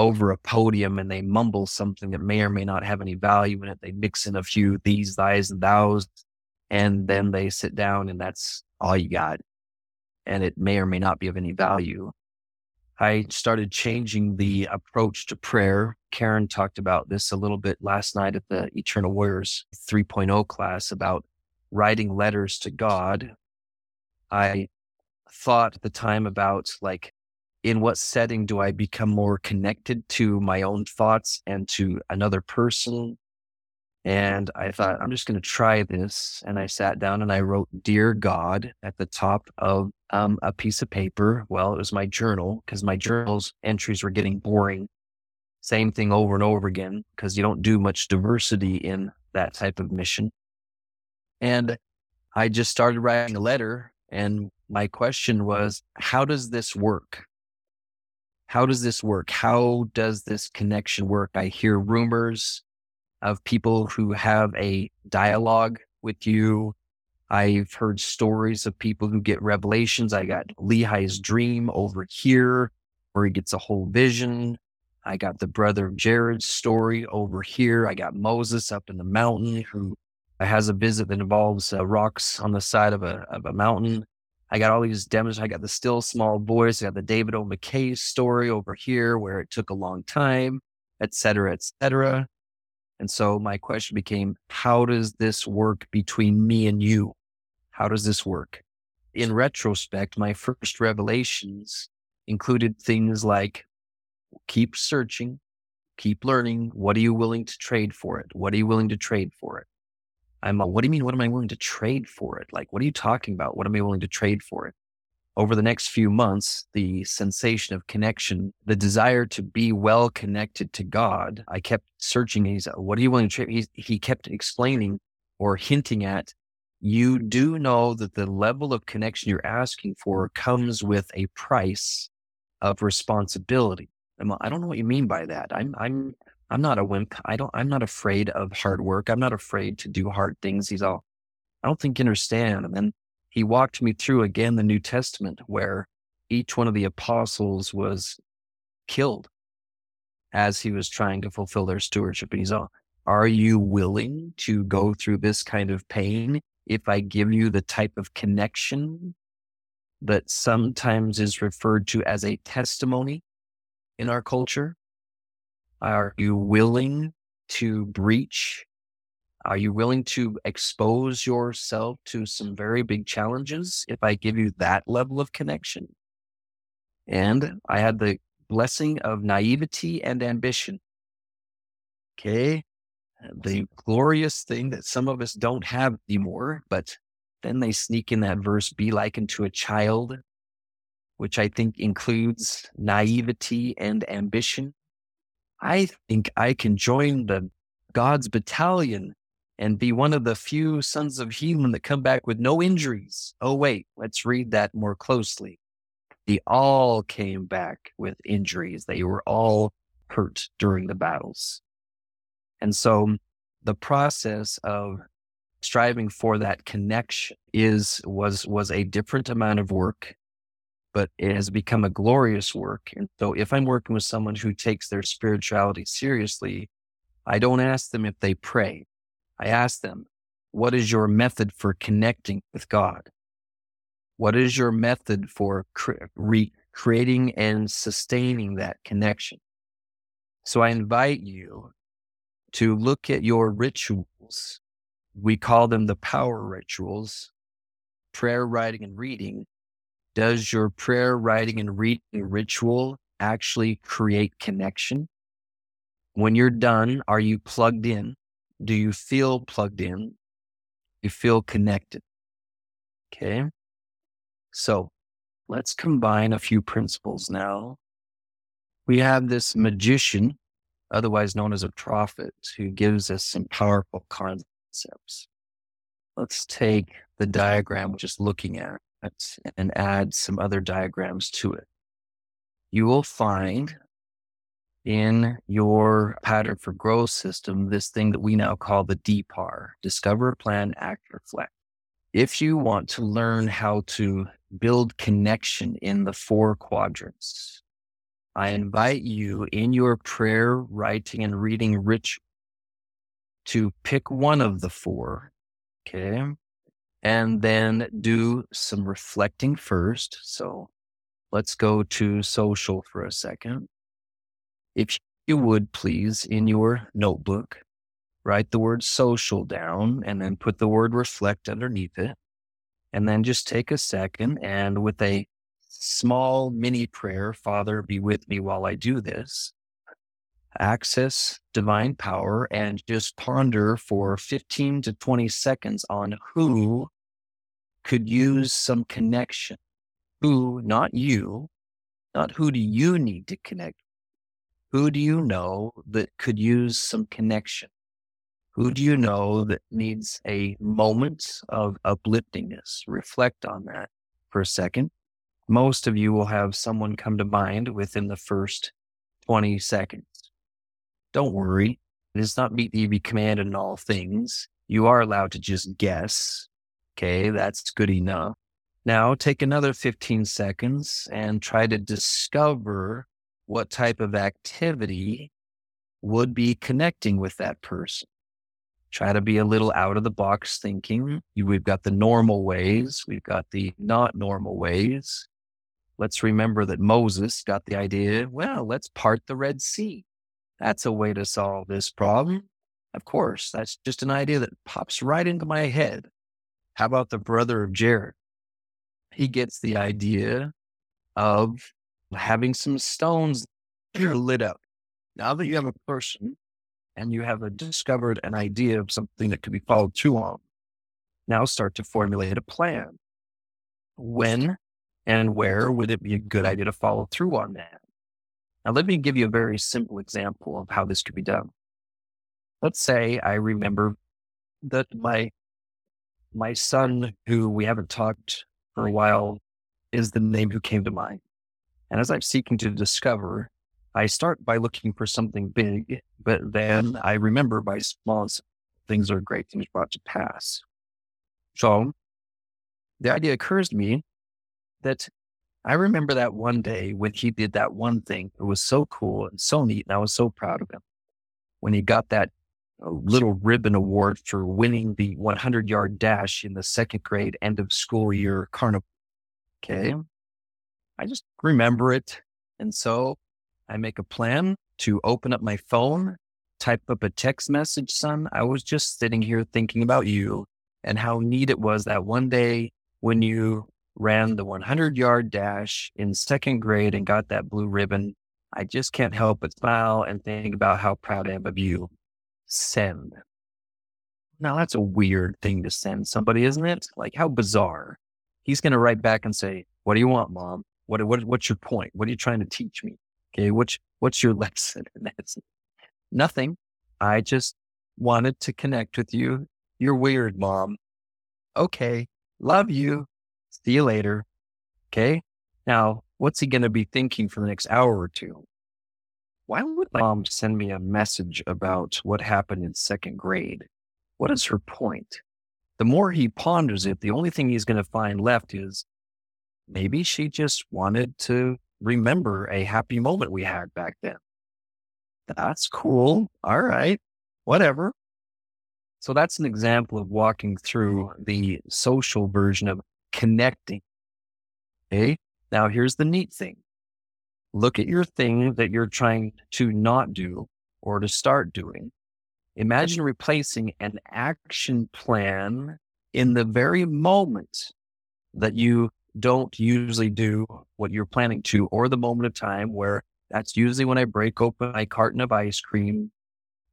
over a podium and they mumble something that may or may not have any value in it. They mix in a few these, thys, and thous, and then they sit down and that's all you got. and it may or may not be of any value. I started changing the approach to prayer. Karen talked about this a little bit last night at the Eternal Warriors 3.0 class about writing letters to God. I thought at the time about like, in what setting do I become more connected to my own thoughts and to another person? And I thought, I'm just going to try this. And I sat down and I wrote, Dear God, at the top of um, a piece of paper. Well, it was my journal because my journal's entries were getting boring. Same thing over and over again because you don't do much diversity in that type of mission. And I just started writing a letter. And my question was, How does this work? How does this work? How does this connection work? I hear rumors of people who have a dialogue with you. I've heard stories of people who get revelations. I got Lehi's dream over here where he gets a whole vision. I got the brother Jared's story over here. I got Moses up in the mountain who has a visit that involves uh, rocks on the side of a, of a mountain. I got all these demos. I got the still small voice. I got the David O. McKay story over here where it took a long time, et cetera, et cetera. And so my question became, how does this work between me and you? How does this work? In retrospect, my first revelations included things like keep searching, keep learning. What are you willing to trade for it? What are you willing to trade for it? I'm, what do you mean? What am I willing to trade for it? Like, what are you talking about? What am I willing to trade for it? over the next few months, the sensation of connection, the desire to be well connected to God, I kept searching. He's, what are you willing to trade? He, he kept explaining or hinting at, you do know that the level of connection you're asking for comes with a price of responsibility. I'm, I don't know what you mean by that. I'm, I'm, I'm not a wimp. I don't, I'm not afraid of hard work. I'm not afraid to do hard things. He's all, I don't think you understand. And then he walked me through again the New Testament where each one of the apostles was killed as he was trying to fulfill their stewardship. And he's all, are you willing to go through this kind of pain if I give you the type of connection that sometimes is referred to as a testimony in our culture? Are you willing to breach are you willing to expose yourself to some very big challenges if I give you that level of connection? And I had the blessing of naivety and ambition. Okay. The glorious thing that some of us don't have anymore, but then they sneak in that verse, be likened to a child, which I think includes naivety and ambition. I think I can join the God's battalion and be one of the few sons of Helaman that come back with no injuries. Oh, wait, let's read that more closely. They all came back with injuries. They were all hurt during the battles. And so the process of striving for that connection is was was a different amount of work but it has become a glorious work and so if i'm working with someone who takes their spirituality seriously i don't ask them if they pray I ask them, what is your method for connecting with God? What is your method for cre- re- creating and sustaining that connection? So I invite you to look at your rituals. We call them the power rituals, prayer, writing, and reading. Does your prayer, writing, and reading ritual actually create connection? When you're done, are you plugged in? Do you feel plugged in? You feel connected? Okay. So let's combine a few principles now. We have this magician, otherwise known as a prophet, who gives us some powerful concepts. Let's take the diagram we're just looking at and add some other diagrams to it. You will find in your pattern for growth system this thing that we now call the DPAR discover, plan, act, reflect. If you want to learn how to build connection in the four quadrants, I invite you in your prayer, writing, and reading ritual to pick one of the four. Okay. And mm-hmm. then do some reflecting first. So let's go to social for a second. If you would please, in your notebook, write the word social down and then put the word reflect underneath it. And then just take a second and with a small mini prayer, Father, be with me while I do this, access divine power and just ponder for 15 to 20 seconds on who could use some connection. Who, not you, not who do you need to connect? Who do you know that could use some connection? Who do you know that needs a moment of upliftingness? Reflect on that for a second. Most of you will have someone come to mind within the first 20 seconds. Don't worry. It is not meet thee be commanded in all things. You are allowed to just guess. Okay, that's good enough. Now take another 15 seconds and try to discover what type of activity would be connecting with that person. Try to be a little out of the box thinking. We've got the normal ways, we've got the not normal ways. Let's remember that Moses got the idea well, let's part the Red Sea. That's a way to solve this problem. Of course, that's just an idea that pops right into my head. How about the brother of Jared? He gets the idea of having some stones lit up. Now that you have a person and you have a discovered an idea of something that could be followed through on, now start to formulate a plan. When and where would it be a good idea to follow through on that? Now, let me give you a very simple example of how this could be done. Let's say I remember that my my son, who we haven't talked for a while, is the name who came to mind. And as I'm seeking to discover, I start by looking for something big, but then I remember by small things are great things brought to pass. So the idea occurs to me that I remember that one day when he did that one thing. It was so cool and so neat. And I was so proud of him when he got that uh, little ribbon award for winning the 100 yard dash in the second grade end of school year carnival. Okay. I just remember it. And so I make a plan to open up my phone, type up a text message, son. I was just sitting here thinking about you and how neat it was that one day when you ran mm-hmm. the 100 yard dash in second grade and got that blue ribbon. I just can't help but smile and think about how proud I am of you. Send. Now that's a weird thing to send somebody, isn't it? Like how bizarre. He's going to write back and say, what do you want, mom? What, what, what's your point? What are you trying to teach me? Okay. What's, what's your lesson? And that's nothing. I just wanted to connect with you. You're weird, mom. Okay. Love you. See you later. Okay. Now, what's he going to be thinking for the next hour or two? Why would my mom send me a message about what happened in second grade? What is her point? The more he ponders it, the only thing he's going to find left is maybe she just wanted to remember a happy moment we had back then. That's cool. All right. Whatever. So that's an example of walking through the social version of connecting. Okay. Now here's the neat thing. Look at your thing that you're trying to not do or to start doing. Imagine replacing an action plan in the very moment that you don't usually do what you're planning to, or the moment of time where that's usually when I break open my carton of ice cream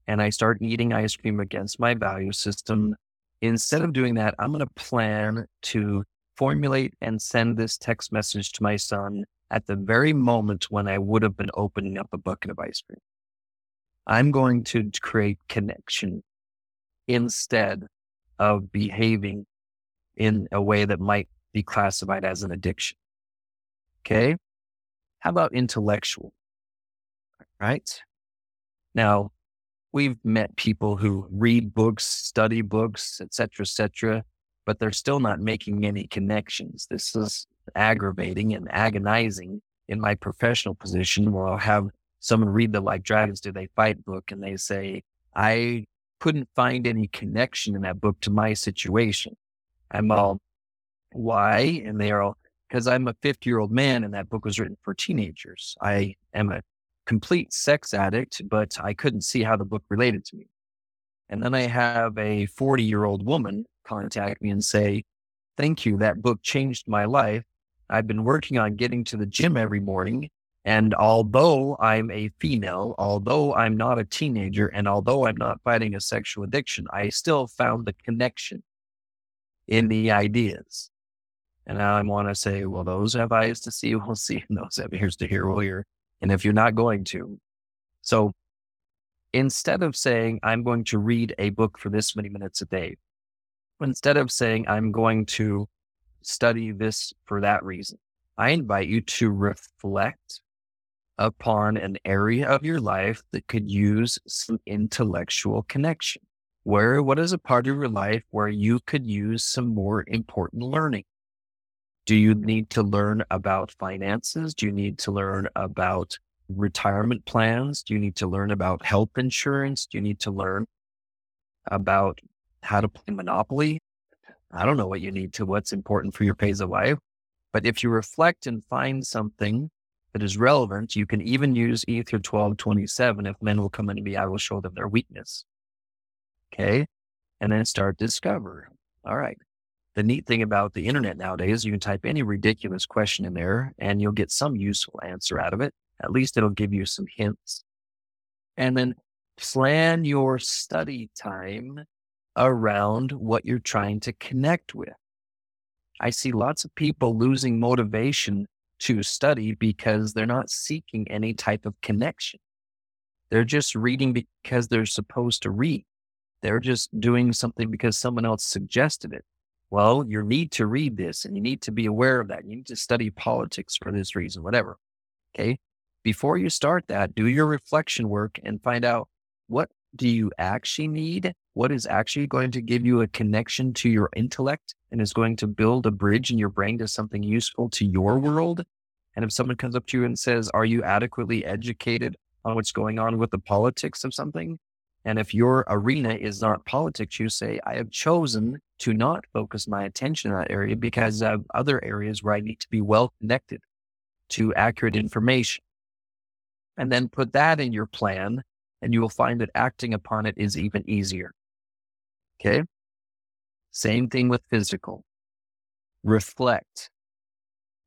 and I start eating ice cream against my value system. Instead of doing that, I'm going to plan to formulate and send this text message to my son at the very moment when I would have been opening up a bucket of ice cream. I'm going to create connection instead of behaving in a way that might be classified as an addiction. Okay. How about intellectual? Right. Now, we've met people who read books, study books, etc., etc., but they're still not making any connections. This is aggravating and agonizing in my professional position where I'll have someone read the Like Dragons Do They Fight book and they say, I couldn't find any connection in that book to my situation. I'm mm-hmm. all, why? And they are all, because I'm a 50 year old man and that book was written for teenagers. I am a complete sex addict, but I couldn't see how the book related to me. And then I have a 40 year old woman contact me and say, Thank you. That book changed my life. I've been working on getting to the gym every morning. And although I'm a female, although I'm not a teenager, and although I'm not fighting a sexual addiction, I still found the connection in the ideas. And now I want to say, well, those have eyes to see, we'll see, and those have ears to hear, we'll hear. And if you're not going to, so instead of saying, I'm going to read a book for this many minutes a day, instead of saying, I'm going to study this for that reason, I invite you to reflect upon an area of your life that could use some intellectual connection. Where, what is a part of your life where you could use some more important learning? Do you need to learn about finances? Do you need to learn about retirement plans? Do you need to learn about health insurance? Do you need to learn about how to play Monopoly? I don't know what you need to, what's important for your phase of life. But if you reflect and find something that is relevant, you can even use Ether 1227. If men will come into me, I will show them their weakness. Okay. And then start discover. All right. The neat thing about the internet nowadays, you can type any ridiculous question in there and you'll get some useful answer out of it. At least it'll give you some hints. And then plan your study time around what you're trying to connect with. I see lots of people losing motivation to study because they're not seeking any type of connection. They're just reading because they're supposed to read. They're just doing something because someone else suggested it. Well, you need to read this and you need to be aware of that. You need to study politics for this reason, whatever. Okay before you start that, do your reflection work and find out what do you actually need? What is actually going to give you a connection to your intellect and is going to build a bridge in your brain to something useful to your world? And if someone comes up to you and says, Are you adequately educated on what's going on with the politics of something? And if your arena is not politics, you say, I have chosen to not focus my attention in that area because I have other areas where I need to be well connected to accurate information and then put that in your plan, and you will find that acting upon it is even easier. Okay. Same thing with physical. Reflect.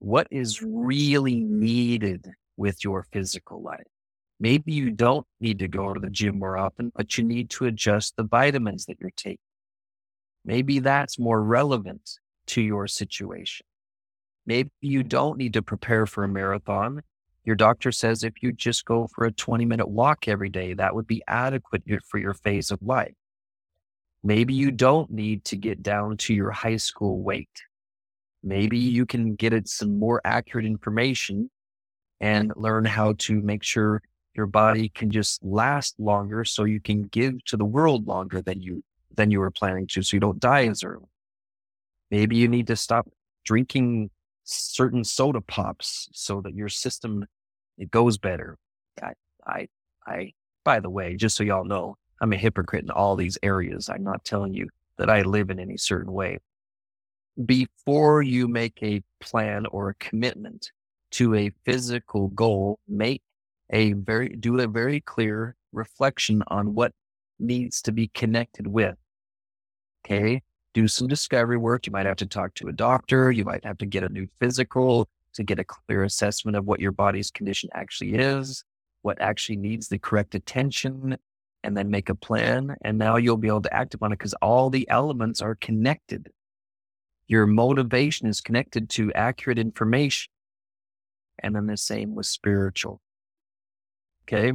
What is really needed with your physical life? Maybe you don't need to go to the gym more often, but you need to adjust the vitamins that you're taking. Maybe that's more relevant to your situation. Maybe you don't need to prepare for a marathon your doctor says if you just go for a 20 minute walk every day, that would be adequate for your phase of life. Maybe you don't need to get down to your high school weight. Maybe you can get some more accurate information and learn how to make sure your body can just last longer so you can give to the world longer than you than you were planning to so you don't die as early. Maybe you need to stop drinking certain soda pops so that your system it goes better. I, I, I. By the way, just so y'all know, I'm a hypocrite in all these areas. I'm not telling you that I live in any certain way. Before you make a plan or a commitment to a physical goal, make a very do a very clear reflection on what needs to be connected with. Okay do some discovery work. You might have to talk to a doctor. You might have to get a new physical to get a clear assessment of what your body's condition actually is, what actually needs the correct attention, and then make a plan. And now you'll be able to act upon it because all the elements are connected. Your motivation is connected to accurate information. And then the same with spiritual. Okay.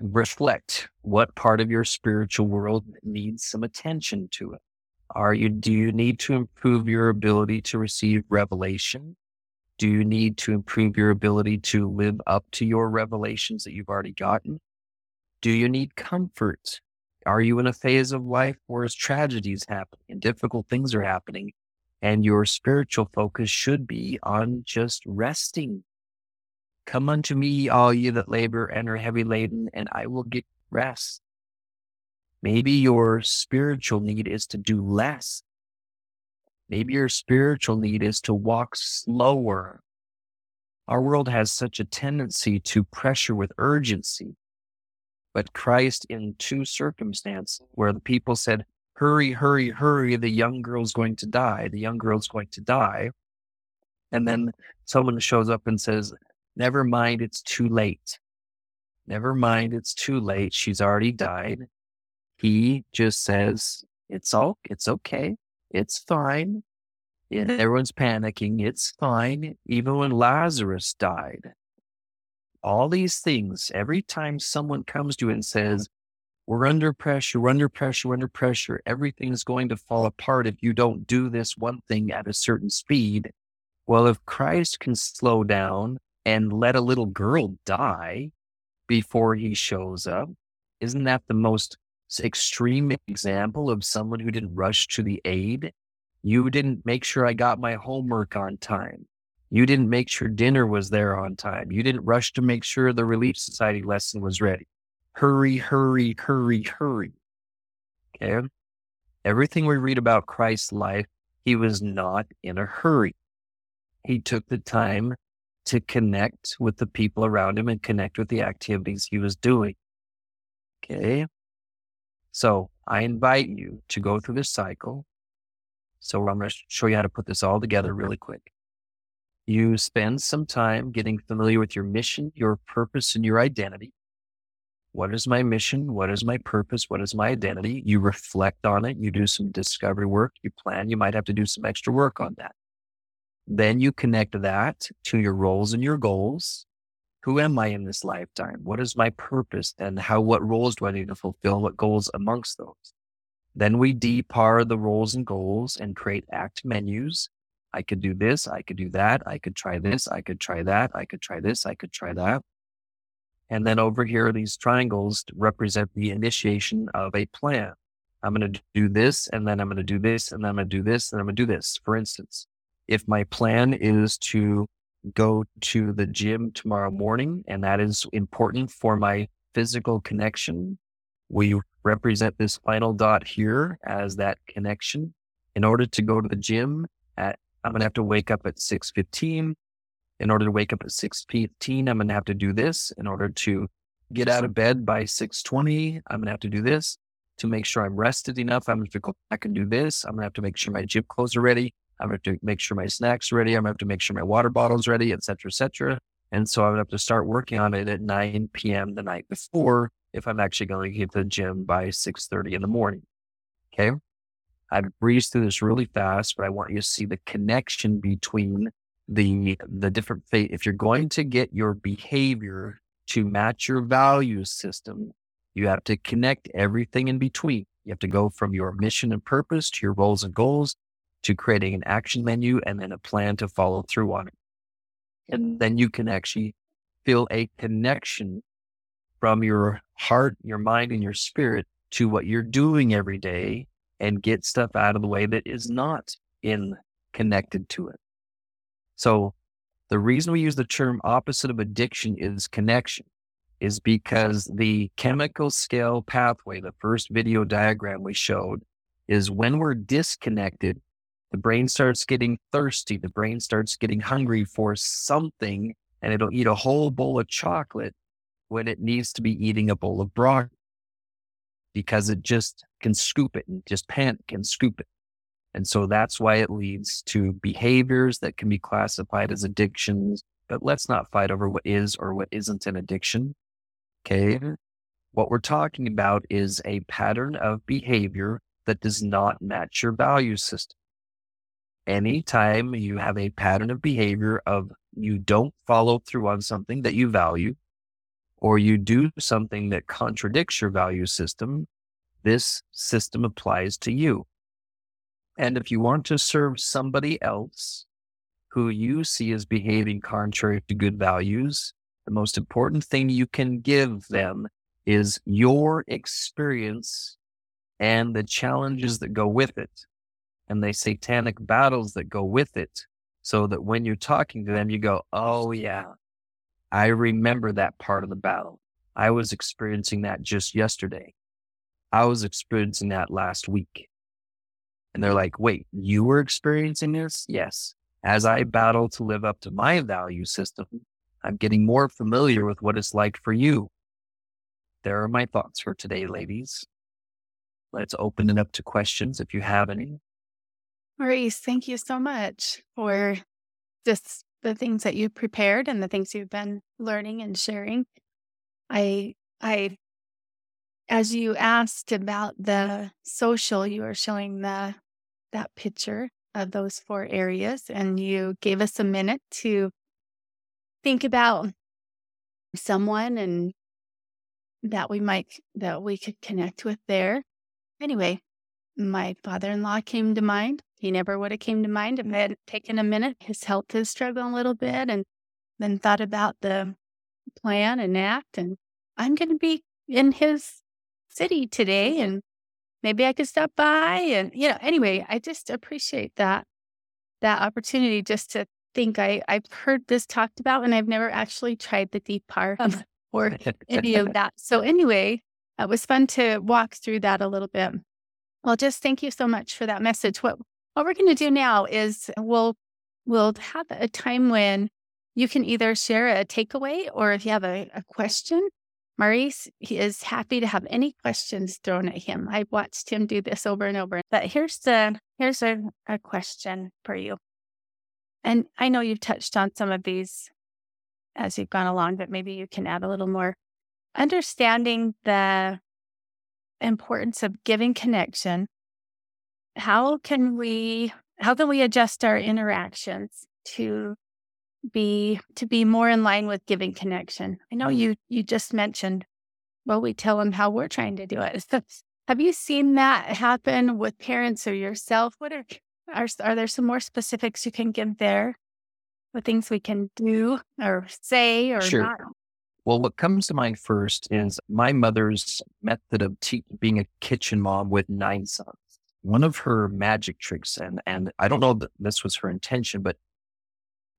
Reflect what part of your spiritual world needs some attention to it. Are you, do you need to improve your ability to receive revelation? Do you need to improve your ability to live up to your revelations that you've already gotten? Do you need comfort? Are you in a phase of life where tragedies happening and difficult things are happening? And your spiritual focus should be on just resting. Come unto me, all ye that labor and are heavy laden, and I will give rest. Maybe your spiritual need is to do less. Maybe your spiritual need is to walk slower. Our world has such a tendency to pressure with urgency. But Christ, in two circumstances where the people said, Hurry, hurry, hurry, the young girl's going to die, the young girl's going to die. And then someone shows up and says, Never mind, it's too late. Never mind, it's too late. She's already died. He just says, It's all, it's okay. It's fine. And mm-hmm. everyone's panicking. It's fine. Even when Lazarus died. All these things, every time someone comes to you and says, We're under pressure, we're under pressure, we're under pressure, everything's going to fall apart if you don't do this one thing at a certain speed. Well, if Christ can slow down and let a little girl die before he shows up, isn't that the most extreme example of someone who didn't rush to the aid. You didn't make sure I got my homework on time. You didn't make sure dinner was there on time. You didn't rush to make sure the Relief Society lesson was ready. Hurry, hurry, hurry, hurry. Okay. Everything we read about Christ's life, he was not in a hurry. He took the time to connect with the people around him and connect with the activities he was doing. Okay. So I invite you to go through this cycle. So I'm going to show you how to put this all together really quick. You spend some time getting familiar with your mission, your purpose, and your identity. What is my mission? What is my purpose? What is my identity? You reflect on it. You do some discovery work. You plan. You might have to do some extra work on that. Then you connect that to your roles and your goals who am I in this lifetime? What is my purpose? And how, what roles do I need to fulfill? What goals amongst those? Then we DPAR the roles and goals and create act menus. I could do this. I could do that. I could try this. I could try that. I could try this. I could try that. And then over here, these triangles represent the initiation of a plan. I'm going to do this, and then I'm going to do this, and then I'm going to do this, and I'm going to do this. For instance, if my plan is to go to the gym tomorrow morning, and that is important for my physical connection. We represent this final dot here as that connection. In order to go to the gym at, I'm going to have to wake up at 615. In order to wake up at 615, I'm going to have to do this. In order to get out of bed by 620, I'm going to have to do this. To make sure I'm rested enough, I'm going to go back and do this. I'm going to have to make sure my gym clothes are ready. I'm going to have to make sure my snacks are ready. I'm going to have to make sure my water bottle's ready, et cetera, et cetera. And so I would have to start working on it at 9 p.m. the night before if I'm actually going to get to the gym by 6.30 in the morning. Okay. I breezed through this really fast, but I want you to see the connection between the, the different fate. If you're going to get your behavior to match your value system, you have to connect everything in between. You have to go from your mission and purpose to your roles and goals to creating an action menu and then a plan to follow through on it. And then you can actually feel a connection from your heart, your mind, and your spirit to what you're doing every day and get stuff out of the way that is not in connected to it. So the reason we use the term opposite of addiction is connection is because the chemical scale pathway, the first video diagram we showed is when we're disconnected, the brain starts getting thirsty. The brain starts getting hungry for something and it'll eat a whole bowl of chocolate when it needs to be eating a bowl of broccoli because it just can scoop it and just panic and scoop it. And so that's why it leads to behaviors that can be classified as addictions. But let's not fight over what is or what isn't an addiction. Okay. What we're talking about is a pattern of behavior that does not match your value system anytime you have a pattern of behavior of you don't follow through on something that you value, or you do something that contradicts your value system, this system applies to you. And if you want to serve somebody else who you see as behaving contrary to good values, the most important thing you can give them is your experience and the challenges that go with it and the satanic battles that go with it. So that when you're talking to them, you go, Oh, yeah, I remember that part of the battle. I was experiencing that just yesterday. I was experiencing that last week. And they're like, wait, you were experiencing this? Yes. As I battle to live up to my value system, I'm getting more familiar with what it's like for you. There are my thoughts for today, ladies. Let's open it up to questions if you have any. Maurice, thank you so much for just the things that you prepared and the things you've been learning and sharing. I I as you asked about the social, you were showing the that picture of those four areas and you gave us a minute to think about someone and that we might that we could connect with there. Anyway, my father-in-law came to mind. He never would have came to mind if I had taken a minute. His health is struggling a little bit and then thought about the plan and act and I'm going to be in his city today mm-hmm. and maybe I could stop by and you know anyway I just appreciate that that opportunity just to think I I've heard this talked about and I've never actually tried the deep part or any of that. So anyway it was fun to walk through that a little bit. Well just thank you so much for that message. What what we're going to do now is we'll we'll have a time when you can either share a takeaway or if you have a, a question Maurice he is happy to have any questions thrown at him. I've watched him do this over and over. But here's the here's a, a question for you. And I know you've touched on some of these as you've gone along, but maybe you can add a little more. Understanding the importance of giving connection. How can we how can we adjust our interactions to be to be more in line with giving connection. I know you you just mentioned well we tell them how we're trying to do it. Have you seen that happen with parents or yourself? What are are are there some more specifics you can give there? What things we can do or say or sure. not? Well, what comes to mind first is my mother's method of te- being a kitchen mom with nine sons. One of her magic tricks, and and I don't know that this was her intention, but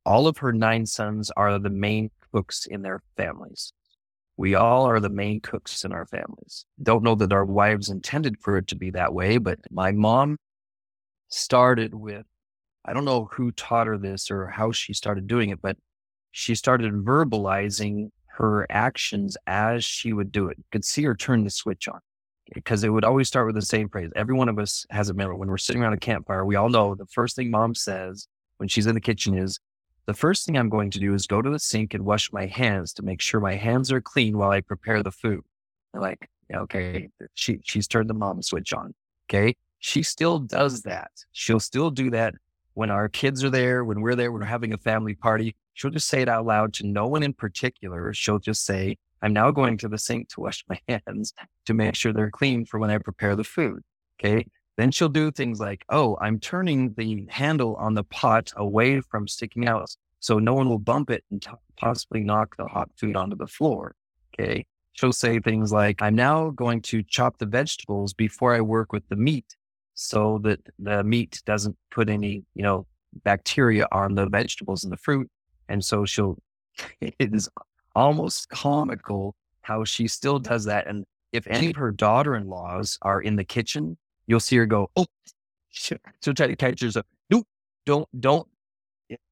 all of her nine sons are the main cooks in their families. We all are the main cooks in our families. Don't know that our wives intended for it to be that way, but my mom started with, I don't know who taught her this or how she started doing it, but she started verbalizing her actions as she would do it. You could see her turn the switch on because it would always start with the same phrase. Every one of us has a memory. When we're sitting around a campfire, we all know the first thing mom says when she's in the kitchen is, the first thing I'm going to do is go to the sink and wash my hands to make sure my hands are clean while I prepare the food. Like, okay, she, she's turned the mom switch on. Okay. She still does that. She'll still do that when our kids are there, when we're there, when we're having a family party. She'll just say it out loud to no one in particular. She'll just say, I'm now going to the sink to wash my hands to make sure they're clean for when I prepare the food. Okay. Then she'll do things like, oh, I'm turning the handle on the pot away from sticking out so no one will bump it and t- possibly knock the hot food onto the floor. Okay. She'll say things like, I'm now going to chop the vegetables before I work with the meat so that the meat doesn't put any, you know, bacteria on the vegetables and the fruit. And so she'll, it is almost comical how she still does that. And if any of her daughter in laws are in the kitchen, you'll see her go, oh, she'll try to catch herself. Nope, don't, don't.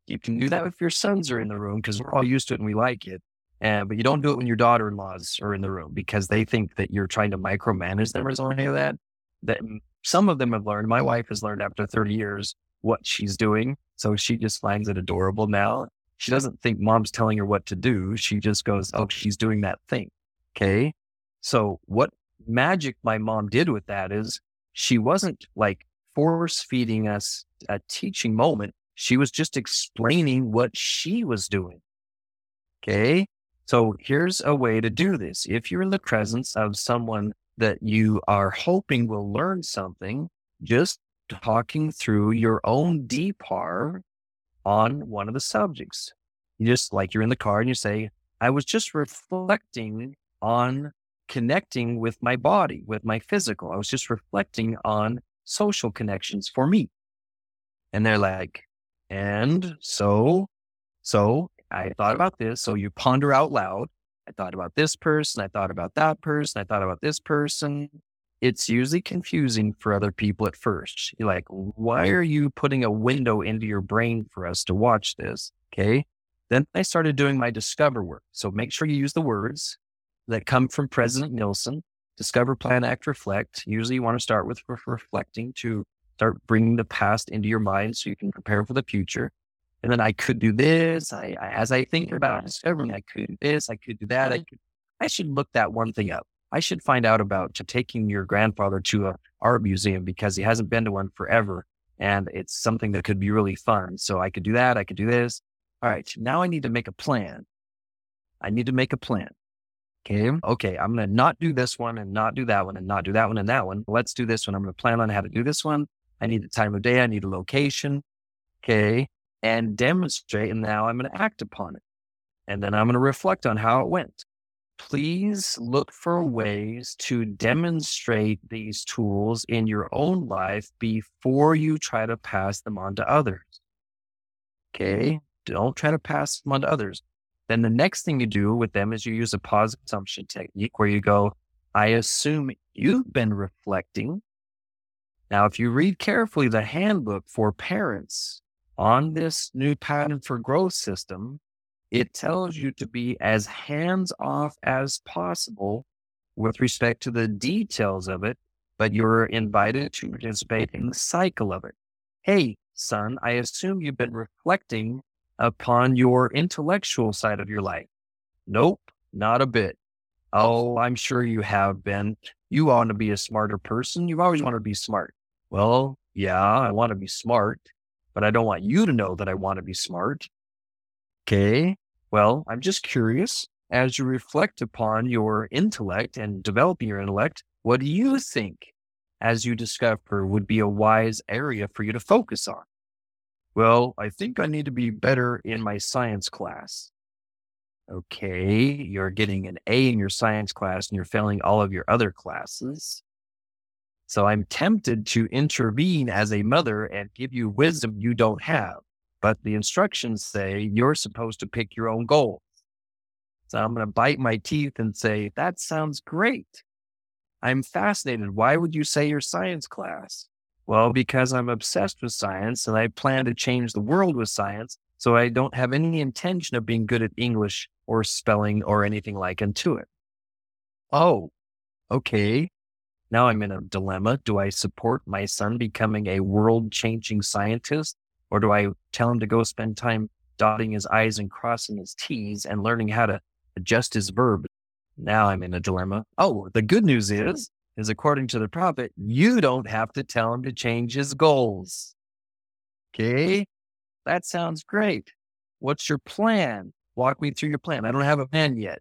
You can do that if your sons are in the room because we're all used to it and we like it. Uh, but you don't do it when your daughter in laws are in the room because they think that you're trying to micromanage them or something like that. That some of them have learned. My wife has learned after 30 years what she's doing. So she just finds it adorable now. She doesn't think mom's telling her what to do. She just goes, Oh, she's doing that thing. Okay. So what magic my mom did with that is she wasn't like force feeding us a teaching moment. She was just explaining what she was doing. Okay. So here's a way to do this. If you're in the presence of someone that you are hoping will learn something, just talking through your own DPAR on one of the subjects. You just like you're in the car and you say, I was just reflecting on connecting with my body, with my physical. I was just reflecting on social connections for me. And they're like, and so, so I thought about this. So you ponder out loud. I thought about this person. I thought about that person. I thought about this person. It's usually confusing for other people at first. You're like, why are you putting a window into your brain for us to watch this? Okay. Then I started doing my discover work. So make sure you use the words that come from President Nelson discover, plan, act, reflect. Usually you want to start with re- reflecting to start bringing the past into your mind so you can prepare for the future. And then I could do this. I, I as I think about discovering, I could do this. I could do that. I mm-hmm. could, I should look that one thing up. I should find out about taking your grandfather to a art museum because he hasn't been to one forever. And it's something that could be really fun. So I could do that. I could do this. All right. Now I need to make a plan. I need to make a plan. Okay. Okay. I'm going to not do this one and not do that one and not do that one and that one. Let's do this one. I'm going to plan on how to do this one. I need the time of day. I need a location. Okay. And demonstrate. And now I'm going to act upon it. And then I'm going to reflect on how it went please look for ways to demonstrate these tools in your own life before you try to pass them on to others. Okay. Don't try to pass them on to others. Then the next thing you do with them is you use a positive assumption technique where you go, I assume you've been reflecting. Now, if you read carefully the handbook for parents on this new pattern for growth system, it tells you to be as hands off as possible with respect to the details of it, but you're invited to participate in the cycle of it. Hey, son, I assume you've been reflecting upon your intellectual side of your life. Nope, not a bit. Oh, I'm sure you have been. You want to be a smarter person. You've always wanted to be smart. Well, yeah, I want to be smart, but I don't want you to know that I want to be smart. Okay. Well, I'm just curious as you reflect upon your intellect and develop your intellect, what do you think as you discover would be a wise area for you to focus on? Well, I think I need to be better in my science class. Okay, you're getting an A in your science class and you're failing all of your other classes. So I'm tempted to intervene as a mother and give you wisdom you don't have. But the instructions say you're supposed to pick your own goals. So I'm going to bite my teeth and say, that sounds great. I'm fascinated. Why would you say your science class? Well, because I'm obsessed with science and I plan to change the world with science. So I don't have any intention of being good at English or spelling or anything like unto Intuit. Oh, okay. Now I'm in a dilemma. Do I support my son becoming a world changing scientist or do I tell him to go spend time dotting his I's and crossing his T's and learning how to adjust his verb? Now I'm in a dilemma. Oh, the good news is, is according to the prophet, you don't have to tell him to change his goals. Okay. That sounds great. What's your plan? Walk me through your plan. I don't have a plan yet.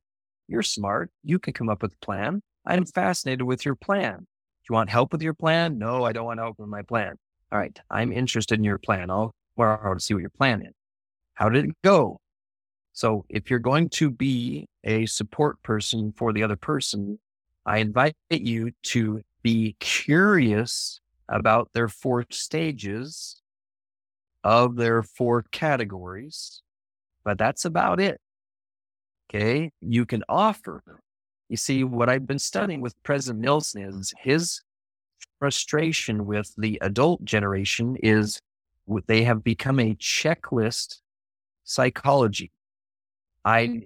You're smart. You can come up with a plan. I'm fascinated with your plan. Do you want help with your plan? No, I don't want help with my plan. All right. I'm interested in your plan. I'll or to see what your plan is. How did it go? So if you're going to be a support person for the other person, I invite you to be curious about their four stages of their four categories, but that's about it. Okay. You can offer. You see, what I've been studying with President Nelson is his frustration with the adult generation is they have become a checklist psychology. I mm.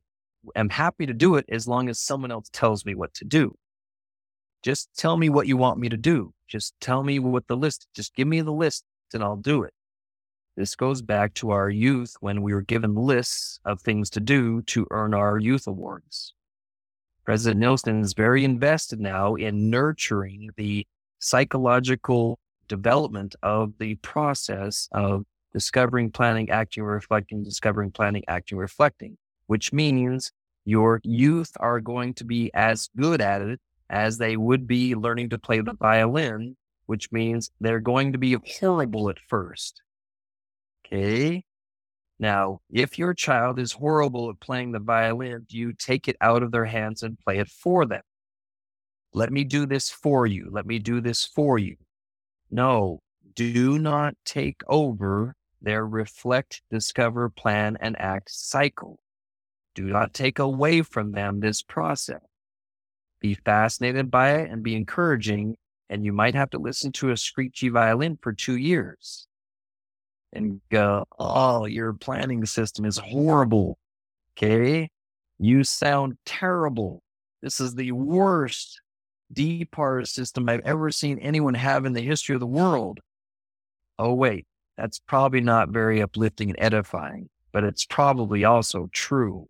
am happy to do it as long as someone else tells me what to do. Just tell me what you want me to do. Just tell me what the list, just give me the list and I'll do it. This goes back to our youth when we were given lists of things to do to earn our youth awards. President Nelson is very invested now in nurturing the psychological development of the process of discovering, planning, acting, reflecting, discovering, planning, acting, reflecting, which means your youth are going to be as good at it as they would be learning to play the violin, which means they're going to be horrible at first. Okay. Now, if your child is horrible at playing the violin, do you take it out of their hands and play it for them? Let me do this for you. Let me do this for you. No, do not take over their reflect, discover, plan, and act cycle. Do not take away from them this process. Be fascinated by it and be encouraging, and you might have to listen to a screechy violin for two years and go, Oh, your planning system is horrible. Okay. You sound terrible. This is the worst DPAR system I've ever seen anyone have in the history of the world. Oh, wait, that's probably not very uplifting and edifying, but it's probably also true.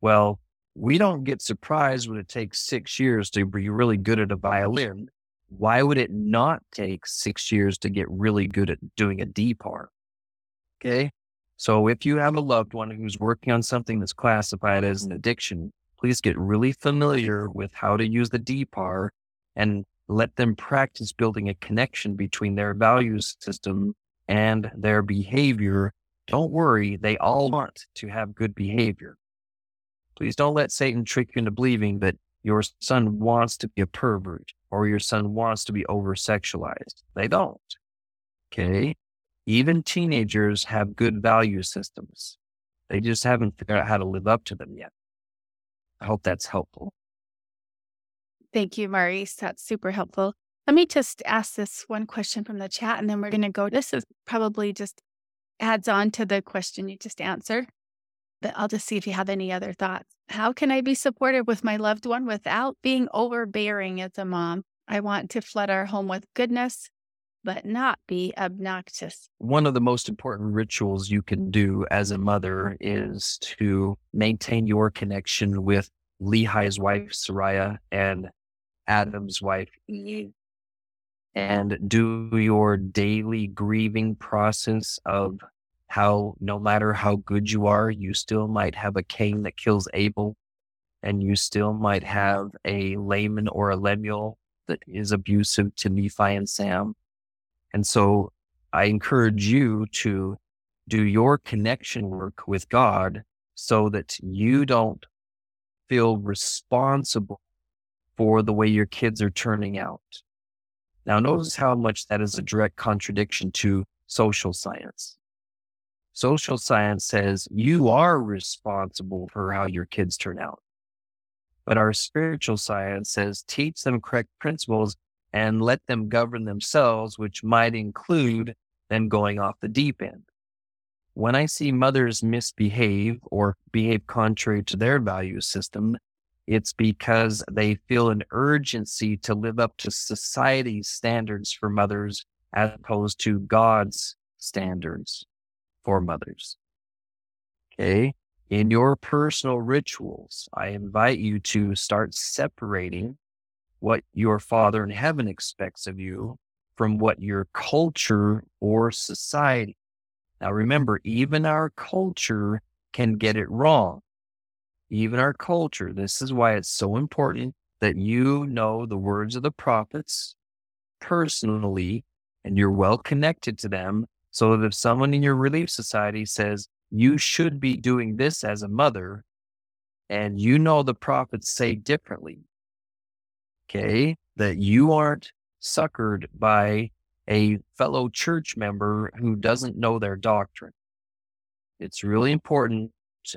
Well, we don't get surprised when it takes six years to be really good at a violin. Why would it not take six years to get really good at doing a DPAR? Okay. So if you have a loved one who's working on something that's classified as an addiction, please get really familiar with how to use the DPAR and let them practice building a connection between their values system and their behavior. Don't worry, they all want to have good behavior. Please don't let Satan trick you into believing that your son wants to be a pervert or your son wants to be over sexualized. They don't. Okay. Even teenagers have good value systems. They just haven't figured out how to live up to them yet. I hope that's helpful. Thank you, Maurice. That's super helpful. Let me just ask this one question from the chat and then we're going to go. This is probably just adds on to the question you just answered, but I'll just see if you have any other thoughts. How can I be supportive with my loved one without being overbearing as a mom? I want to flood our home with goodness, but not be obnoxious. One of the most important rituals you can do as a mother is to maintain your connection with Lehi's wife, mm-hmm. Sariah, and Adam's wife, Eve, and do your daily grieving process of how no matter how good you are, you still might have a Cain that kills Abel, and you still might have a Laman or a Lemuel that is abusive to Nephi and Sam and so I encourage you to do your connection work with God so that you don't feel responsible for the way your kids are turning out. Now, notice how much that is a direct contradiction to social science. Social science says you are responsible for how your kids turn out. But our spiritual science says teach them correct principles and let them govern themselves, which might include them going off the deep end. When I see mothers misbehave or behave contrary to their value system, it's because they feel an urgency to live up to society's standards for mothers as opposed to God's standards for mothers. Okay. In your personal rituals, I invite you to start separating what your Father in heaven expects of you from what your culture or society. Now, remember, even our culture can get it wrong. Even our culture. This is why it's so important that you know the words of the prophets personally and you're well connected to them so that if someone in your relief society says, you should be doing this as a mother, and you know the prophets say differently, okay, that you aren't suckered by a fellow church member who doesn't know their doctrine. It's really important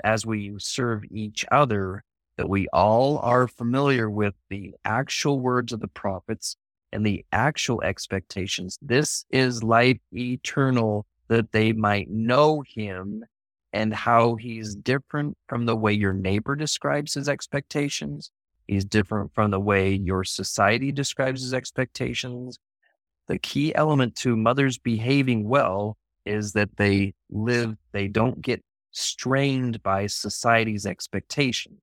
as we serve each other that we all are familiar with the actual words of the prophets and the actual expectations. This is life eternal that they might know him and how he's different from the way your neighbor describes his expectations He's different from the way your society describes his expectations. The key element to mothers behaving well is that they live, they don't get strained by society's expectation.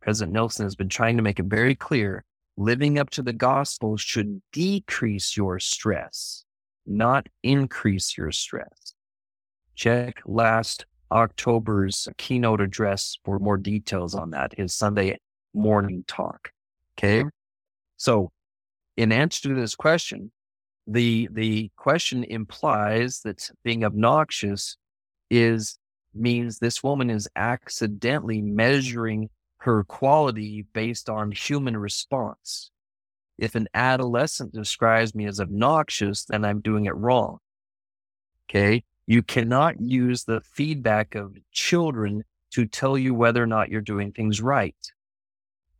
President Nelson has been trying to make it very clear living up to the gospel should decrease your stress, not increase your stress. Check last October's keynote address for more details on that, his Sunday morning talk. Okay. So in answer to this question, the the question implies that being obnoxious is means this woman is accidentally measuring her quality based on human response. If an adolescent describes me as obnoxious, then I'm doing it wrong. Okay. You cannot use the feedback of children to tell you whether or not you're doing things right.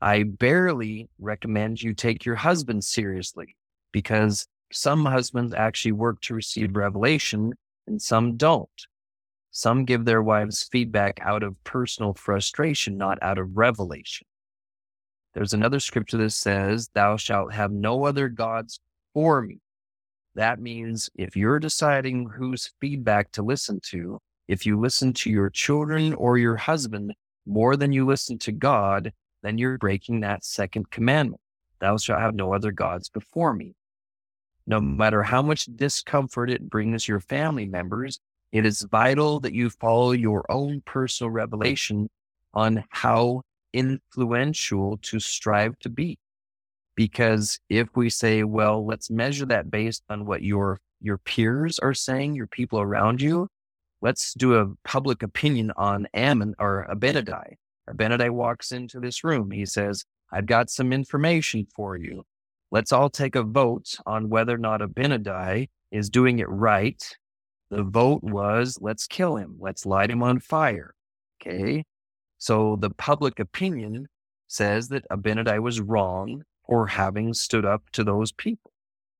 I barely recommend you take your husband seriously because some husbands actually work to receive revelation and some don't. Some give their wives feedback out of personal frustration, not out of revelation. There's another scripture that says, Thou shalt have no other gods for me. That means if you're deciding whose feedback to listen to, if you listen to your children or your husband more than you listen to God, then you're breaking that second commandment. Thou shalt have no other gods before me. No mm. matter how much discomfort it brings your family members, it is vital that you follow your own personal revelation on how influential to strive to be. Because if we say, well, let's measure that based on what your your peers are saying, your people around you, let's do a public opinion on Ammon or Abinadi. Abinadi walks into this room. He says, I've got some information for you. Let's all take a vote on whether or not Abinadi is doing it right. The vote was, let's kill him. Let's light him on fire. Okay. So the public opinion says that Abinadi was wrong or having stood up to those people.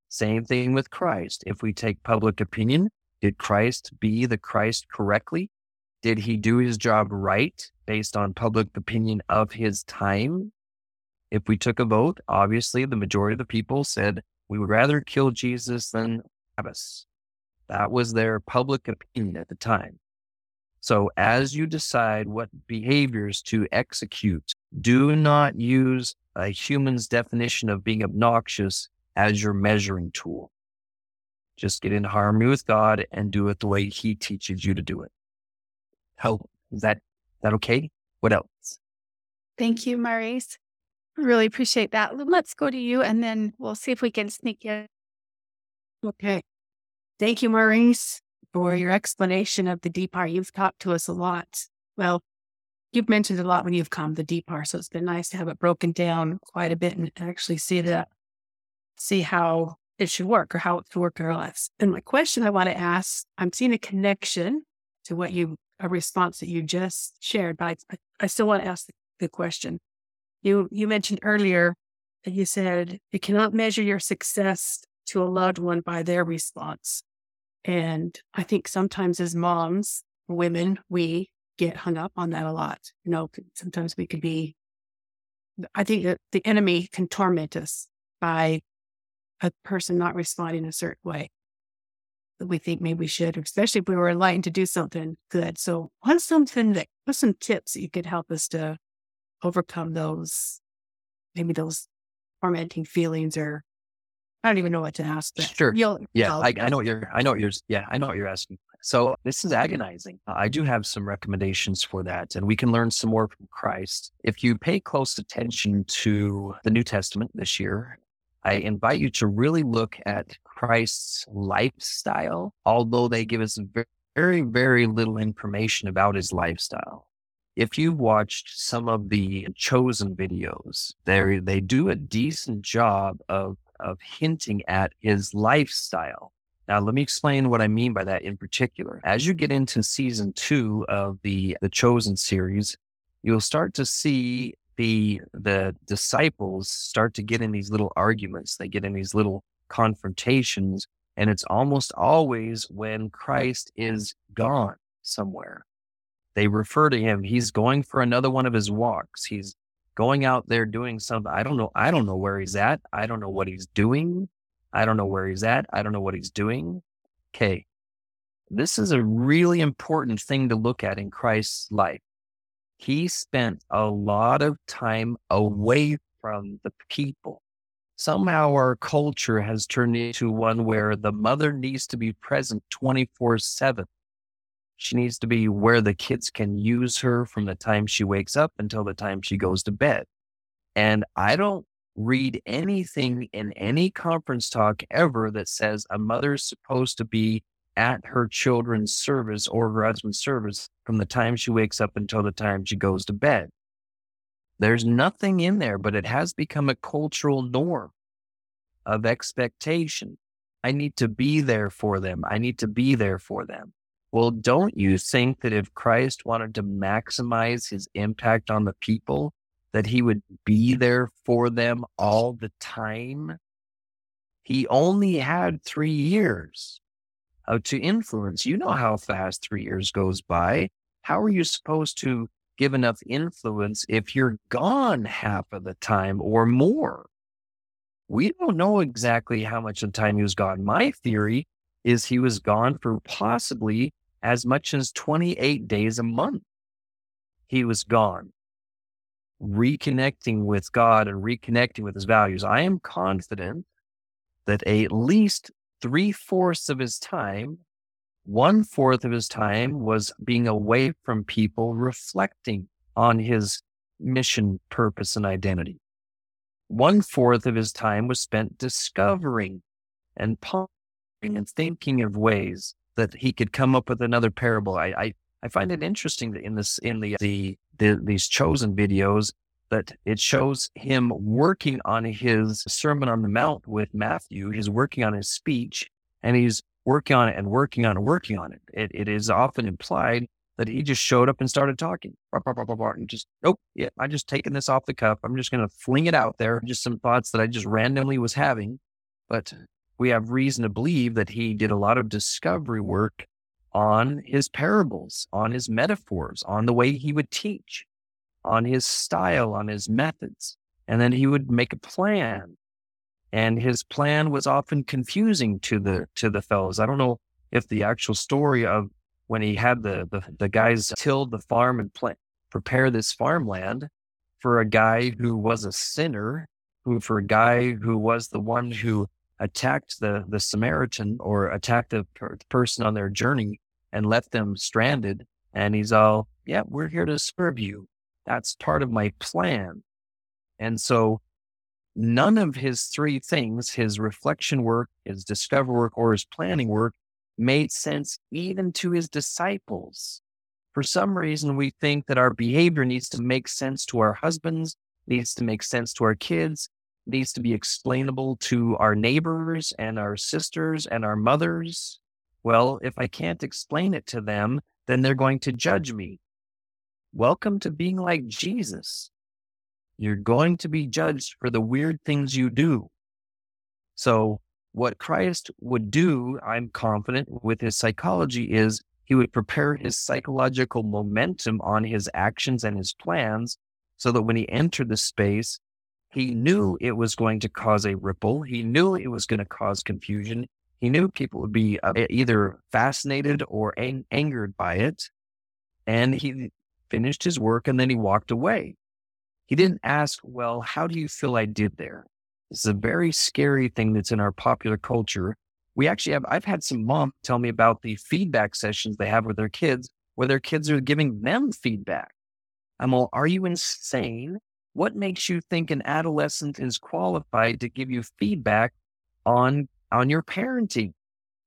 Same thing with Christ. If we take public opinion, did Christ be the Christ correctly? Did he do his job right based on public opinion of his time? If we took a vote, obviously the majority of the people said we would rather kill Jesus than Barabbas. That was their public opinion at the time. So as you decide what behaviors to execute, do not use a human's definition of being obnoxious as your measuring tool. Just get in harmony with God and do it the way He teaches you to do it. How is that? Is that okay? What else? Thank you, Maurice. Really appreciate that. Let's go to you and then we'll see if we can sneak in. Okay. Thank you, Maurice, for your explanation of the DPAR. You've talked to us a lot. Well, you've mentioned a lot when you've come the DPAR, so it's been nice to have it broken down quite a bit and actually see that, see how it should work or how it should work in our lives. And my question I want to ask, I'm seeing a connection to what you, a response that you just shared, but I, I still want to ask the, the question. You, you mentioned earlier that you said you cannot measure your success to a loved one by their response. And I think sometimes as moms, women, we get hung up on that a lot. You know, sometimes we could be, I think that the enemy can torment us by a person not responding a certain way we think maybe we should, especially if we were enlightened to do something good. So what's something that, what's some tips that you could help us to overcome those, maybe those tormenting feelings or I don't even know what to ask. Sure. You'll, yeah. I, I, know what you're, I know what you're, yeah, I know what you're asking. So this is agonizing. I do have some recommendations for that, and we can learn some more from Christ. If you pay close attention to the New Testament this year, I invite you to really look at Christ's lifestyle, although they give us very, very little information about his lifestyle. If you've watched some of the chosen videos, they they do a decent job of of hinting at his lifestyle. Now, let me explain what I mean by that in particular. As you get into season two of the, the Chosen series, you'll start to see the, the disciples start to get in these little arguments. They get in these little confrontations. And it's almost always when Christ is gone somewhere. They refer to him. He's going for another one of his walks. He's going out there doing something. I don't know. I don't know where he's at. I don't know what he's doing. I don't know where he's at. I don't know what he's doing. Okay. This is a really important thing to look at in Christ's life. He spent a lot of time away from the people. Somehow our culture has turned into one where the mother needs to be present 24 7. She needs to be where the kids can use her from the time she wakes up until the time she goes to bed. And I don't read anything in any conference talk ever that says a mother's supposed to be at her children's service or her husband's service from the time she wakes up until the time she goes to bed. There's nothing in there, but it has become a cultural norm of expectation. I need to be there for them. I need to be there for them. Well, don't you think that if Christ wanted to maximize his impact on the people, that he would be there for them all the time. He only had three years Uh, to influence. You know how fast three years goes by. How are you supposed to give enough influence if you're gone half of the time or more? We don't know exactly how much of the time he was gone. My theory is he was gone for possibly as much as 28 days a month. He was gone, reconnecting with God and reconnecting with his values. I am confident that at least three fourths of his time, one fourth of his time was being away from people, reflecting on his mission, purpose, and identity. One fourth of his time was spent discovering and pondering and thinking of ways that he could come up with another parable. I, I, I find it interesting that in this, in the, the, the, these chosen videos, that it shows him working on his Sermon on the Mount with Matthew. He's working on his speech and he's working on it and working on it, working on it. It, it is often implied that he just showed up and started talking. And just, nope, yeah, I'm just taking this off the cuff. I'm just going to fling it out there. Just some thoughts that I just randomly was having. But we have reason to believe that he did a lot of discovery work on his parables, on his metaphors, on the way he would teach on his style, on his methods. And then he would make a plan. And his plan was often confusing to the to the fellows. I don't know if the actual story of when he had the the, the guys till the farm and plant, prepare this farmland for a guy who was a sinner, who for a guy who was the one who attacked the the Samaritan or attacked the per- person on their journey and left them stranded. And he's all, yeah, we're here to serve you. That's part of my plan. And so none of his three things, his reflection work, his discover work, or his planning work, made sense even to his disciples. For some reason, we think that our behavior needs to make sense to our husbands, needs to make sense to our kids, needs to be explainable to our neighbors and our sisters and our mothers. Well, if I can't explain it to them, then they're going to judge me. Welcome to being like Jesus. You're going to be judged for the weird things you do. So, what Christ would do, I'm confident with his psychology, is he would prepare his psychological momentum on his actions and his plans so that when he entered the space, he knew it was going to cause a ripple. He knew it was going to cause confusion. He knew people would be uh, either fascinated or ang- angered by it. And he finished his work, and then he walked away. He didn't ask, Well, how do you feel I did there? This is a very scary thing that's in our popular culture. We actually have, I've had some moms tell me about the feedback sessions they have with their kids where their kids are giving them feedback. I'm all, Are you insane? What makes you think an adolescent is qualified to give you feedback on, on your parenting?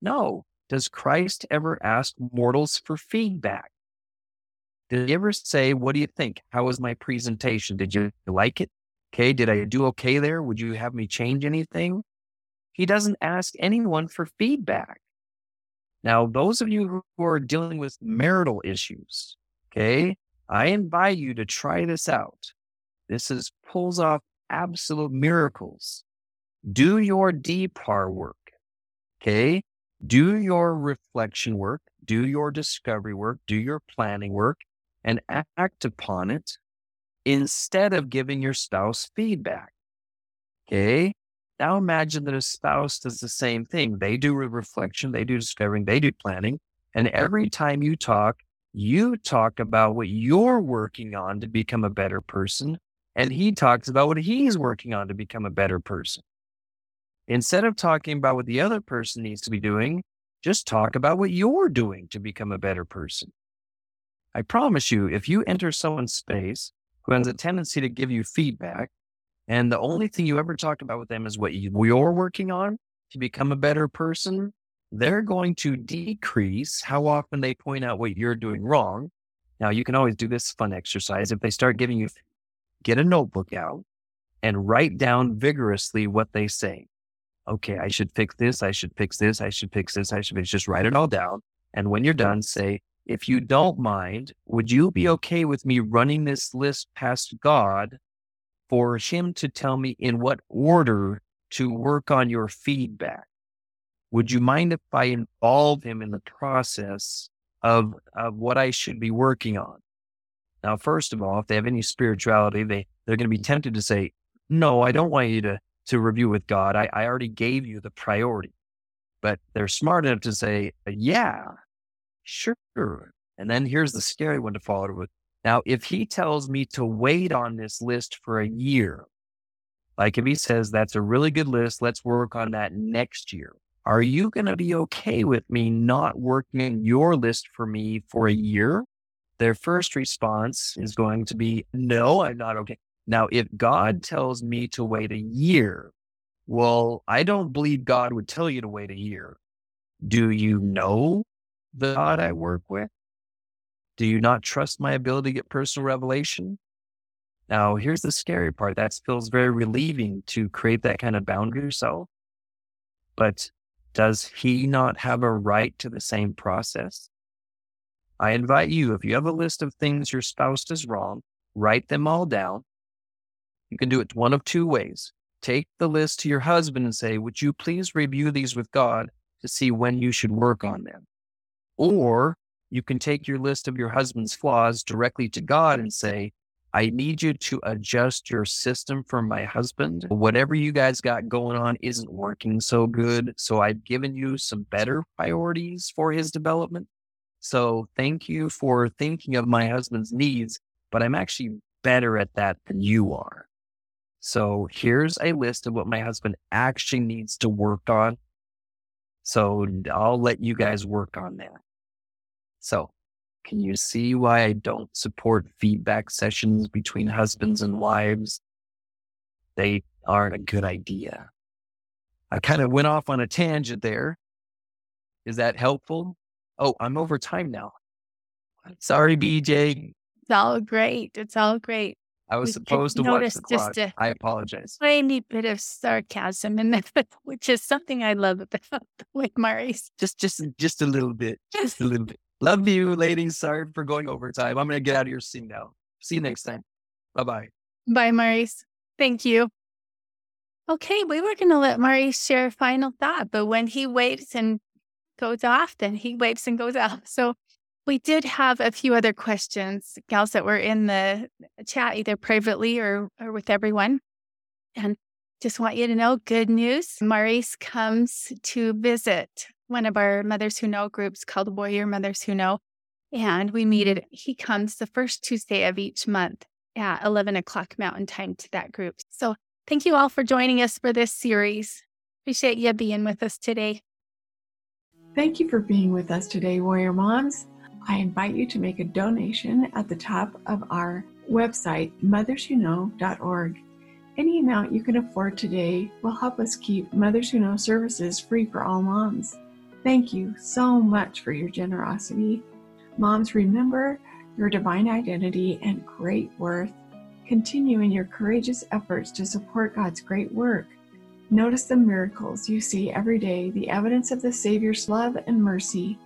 No. Does Christ ever ask mortals for feedback? Did you ever say, What do you think? How was my presentation? Did you like it? Okay. Did I do okay there? Would you have me change anything? He doesn't ask anyone for feedback. Now, those of you who are dealing with marital issues, okay, I invite you to try this out. This is pulls off absolute miracles. Do your DPAR work. Okay. Do your reflection work. Do your discovery work. Do your planning work and act upon it instead of giving your spouse feedback. Okay. Now imagine that a spouse does the same thing. They do reflection, they do discovering, they do planning. And every time you talk, you talk about what you're working on to become a better person. And he talks about what he's working on to become a better person. Instead of talking about what the other person needs to be doing, just talk about what you're doing to become a better person. I promise you, if you enter someone's space who has a tendency to give you feedback, and the only thing you ever talk about with them is what you're working on to become a better person, they're going to decrease how often they point out what you're doing wrong. Now, you can always do this fun exercise. If they start giving you, get a notebook out and write down vigorously what they say. Okay, I should fix this. I should fix this. I should fix this. I should fix, just write it all down. And when you're done, say, if you don't mind, would you be mm. okay with me running this list past God for him to tell me in what order to work on your feedback. Would you mind if I involve him in the process of, of what I should be working on? Now, first of all, if they have any spirituality, they, they're going to be mm. tempted to say, no, I don't want you to, to review with God. I, I already gave you the priority. But they're smart enough to say, yeah, sure. And then here's the scary one to follow with. Now, if he tells me to wait on this list for a year, like if he says that's a really good list, let's work on that next year. Are you going to be okay with me not working your list for me for a year? Their first response is going to be, no, I'm not okay. Now, if God tells me to wait a year, well, I don't believe God would tell you to wait a year. Do you know the God I work with? Do you not trust my ability to get personal revelation? Now, here's the scary part. That feels very relieving to create that kind of boundary yourself. But does he not have a right to the same process? I invite you, if you have a list of things your spouse does wrong, write them all down. You can do it one of two ways take the list to your husband and say, Would you please review these with God to see when you should work on them? Or you can take your list of your husband's flaws directly to God and say, I need you to adjust your system for my husband. Whatever you guys got going on isn't working so good. So I've given you some better priorities for his development. So thank you for thinking of my husband's needs, but I'm actually better at that than you are. So here's a list of what my husband actually needs to work on. So I'll let you guys work on that. So can you see why I don't support feedback sessions between husbands and wives? They aren't a good idea. I kind of went off on a tangent there. Is that helpful? Oh, I'm over time now. Sorry, BJ. It's all great. It's all great. I was supposed to watch the clock. Just I apologize. Tiny bit of sarcasm in that, which is something I love about with Maurice. Just, just, just a little bit. Just a little bit. Love you, ladies. Sorry for going overtime. I'm going to get out of your scene now. See you next time. Bye bye. Bye, Maurice. Thank you. Okay, we were going to let Maurice share a final thought, but when he waits and goes off, then he waits and goes off. So we did have a few other questions, gals, that were in the uh, chat, either privately or, or with everyone. And just want you to know good news. Maurice comes to visit one of our Mothers Who Know groups called Warrior Mothers Who Know. And we meet mm-hmm. it. He comes the first Tuesday of each month at 11 o'clock Mountain Time to that group. So thank you all for joining us for this series. Appreciate you being with us today. Thank you for being with us today, Warrior Moms. I invite you to make a donation at the top of our website, motherswhoknow.org. Any amount you can afford today will help us keep Mothers Who Know services free for all moms. Thank you so much for your generosity. Moms, remember your divine identity and great worth. Continue in your courageous efforts to support God's great work. Notice the miracles you see every day, the evidence of the Savior's love and mercy.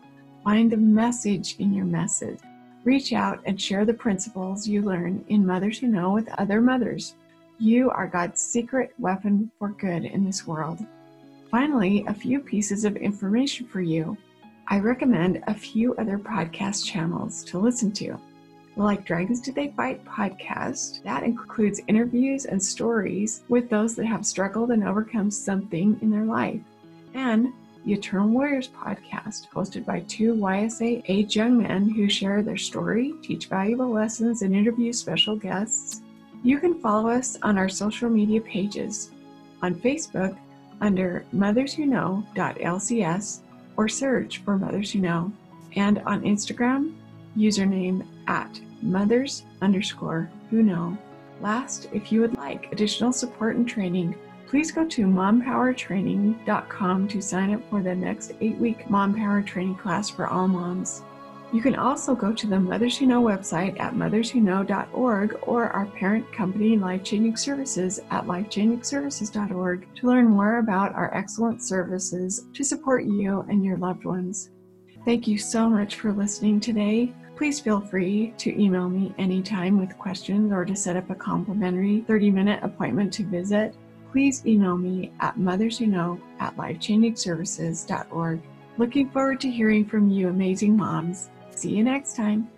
Find the message in your message. Reach out and share the principles you learn in Mothers Who Know with other mothers. You are God's secret weapon for good in this world. Finally, a few pieces of information for you. I recommend a few other podcast channels to listen to. Like Dragons Do They Fight podcast, that includes interviews and stories with those that have struggled and overcome something in their life. And the Eternal Warriors podcast, hosted by two YSA age young men who share their story, teach valuable lessons, and interview special guests. You can follow us on our social media pages on Facebook under Mothers Who Know.lcs or search for Mothers Who Know, and on Instagram, username at mothers underscore who know. Last, if you would like additional support and training, please go to mompowertraining.com to sign up for the next eight week Mom Power Training class for all moms. You can also go to the Mothers Who Know website at motherswhoknow.org or our parent company, Life Changing Services, at lifechangingservices.org to learn more about our excellent services to support you and your loved ones. Thank you so much for listening today. Please feel free to email me anytime with questions or to set up a complimentary 30 minute appointment to visit. Please email me at motherswhoknow at lifechangingservices.org. Looking forward to hearing from you, amazing moms. See you next time.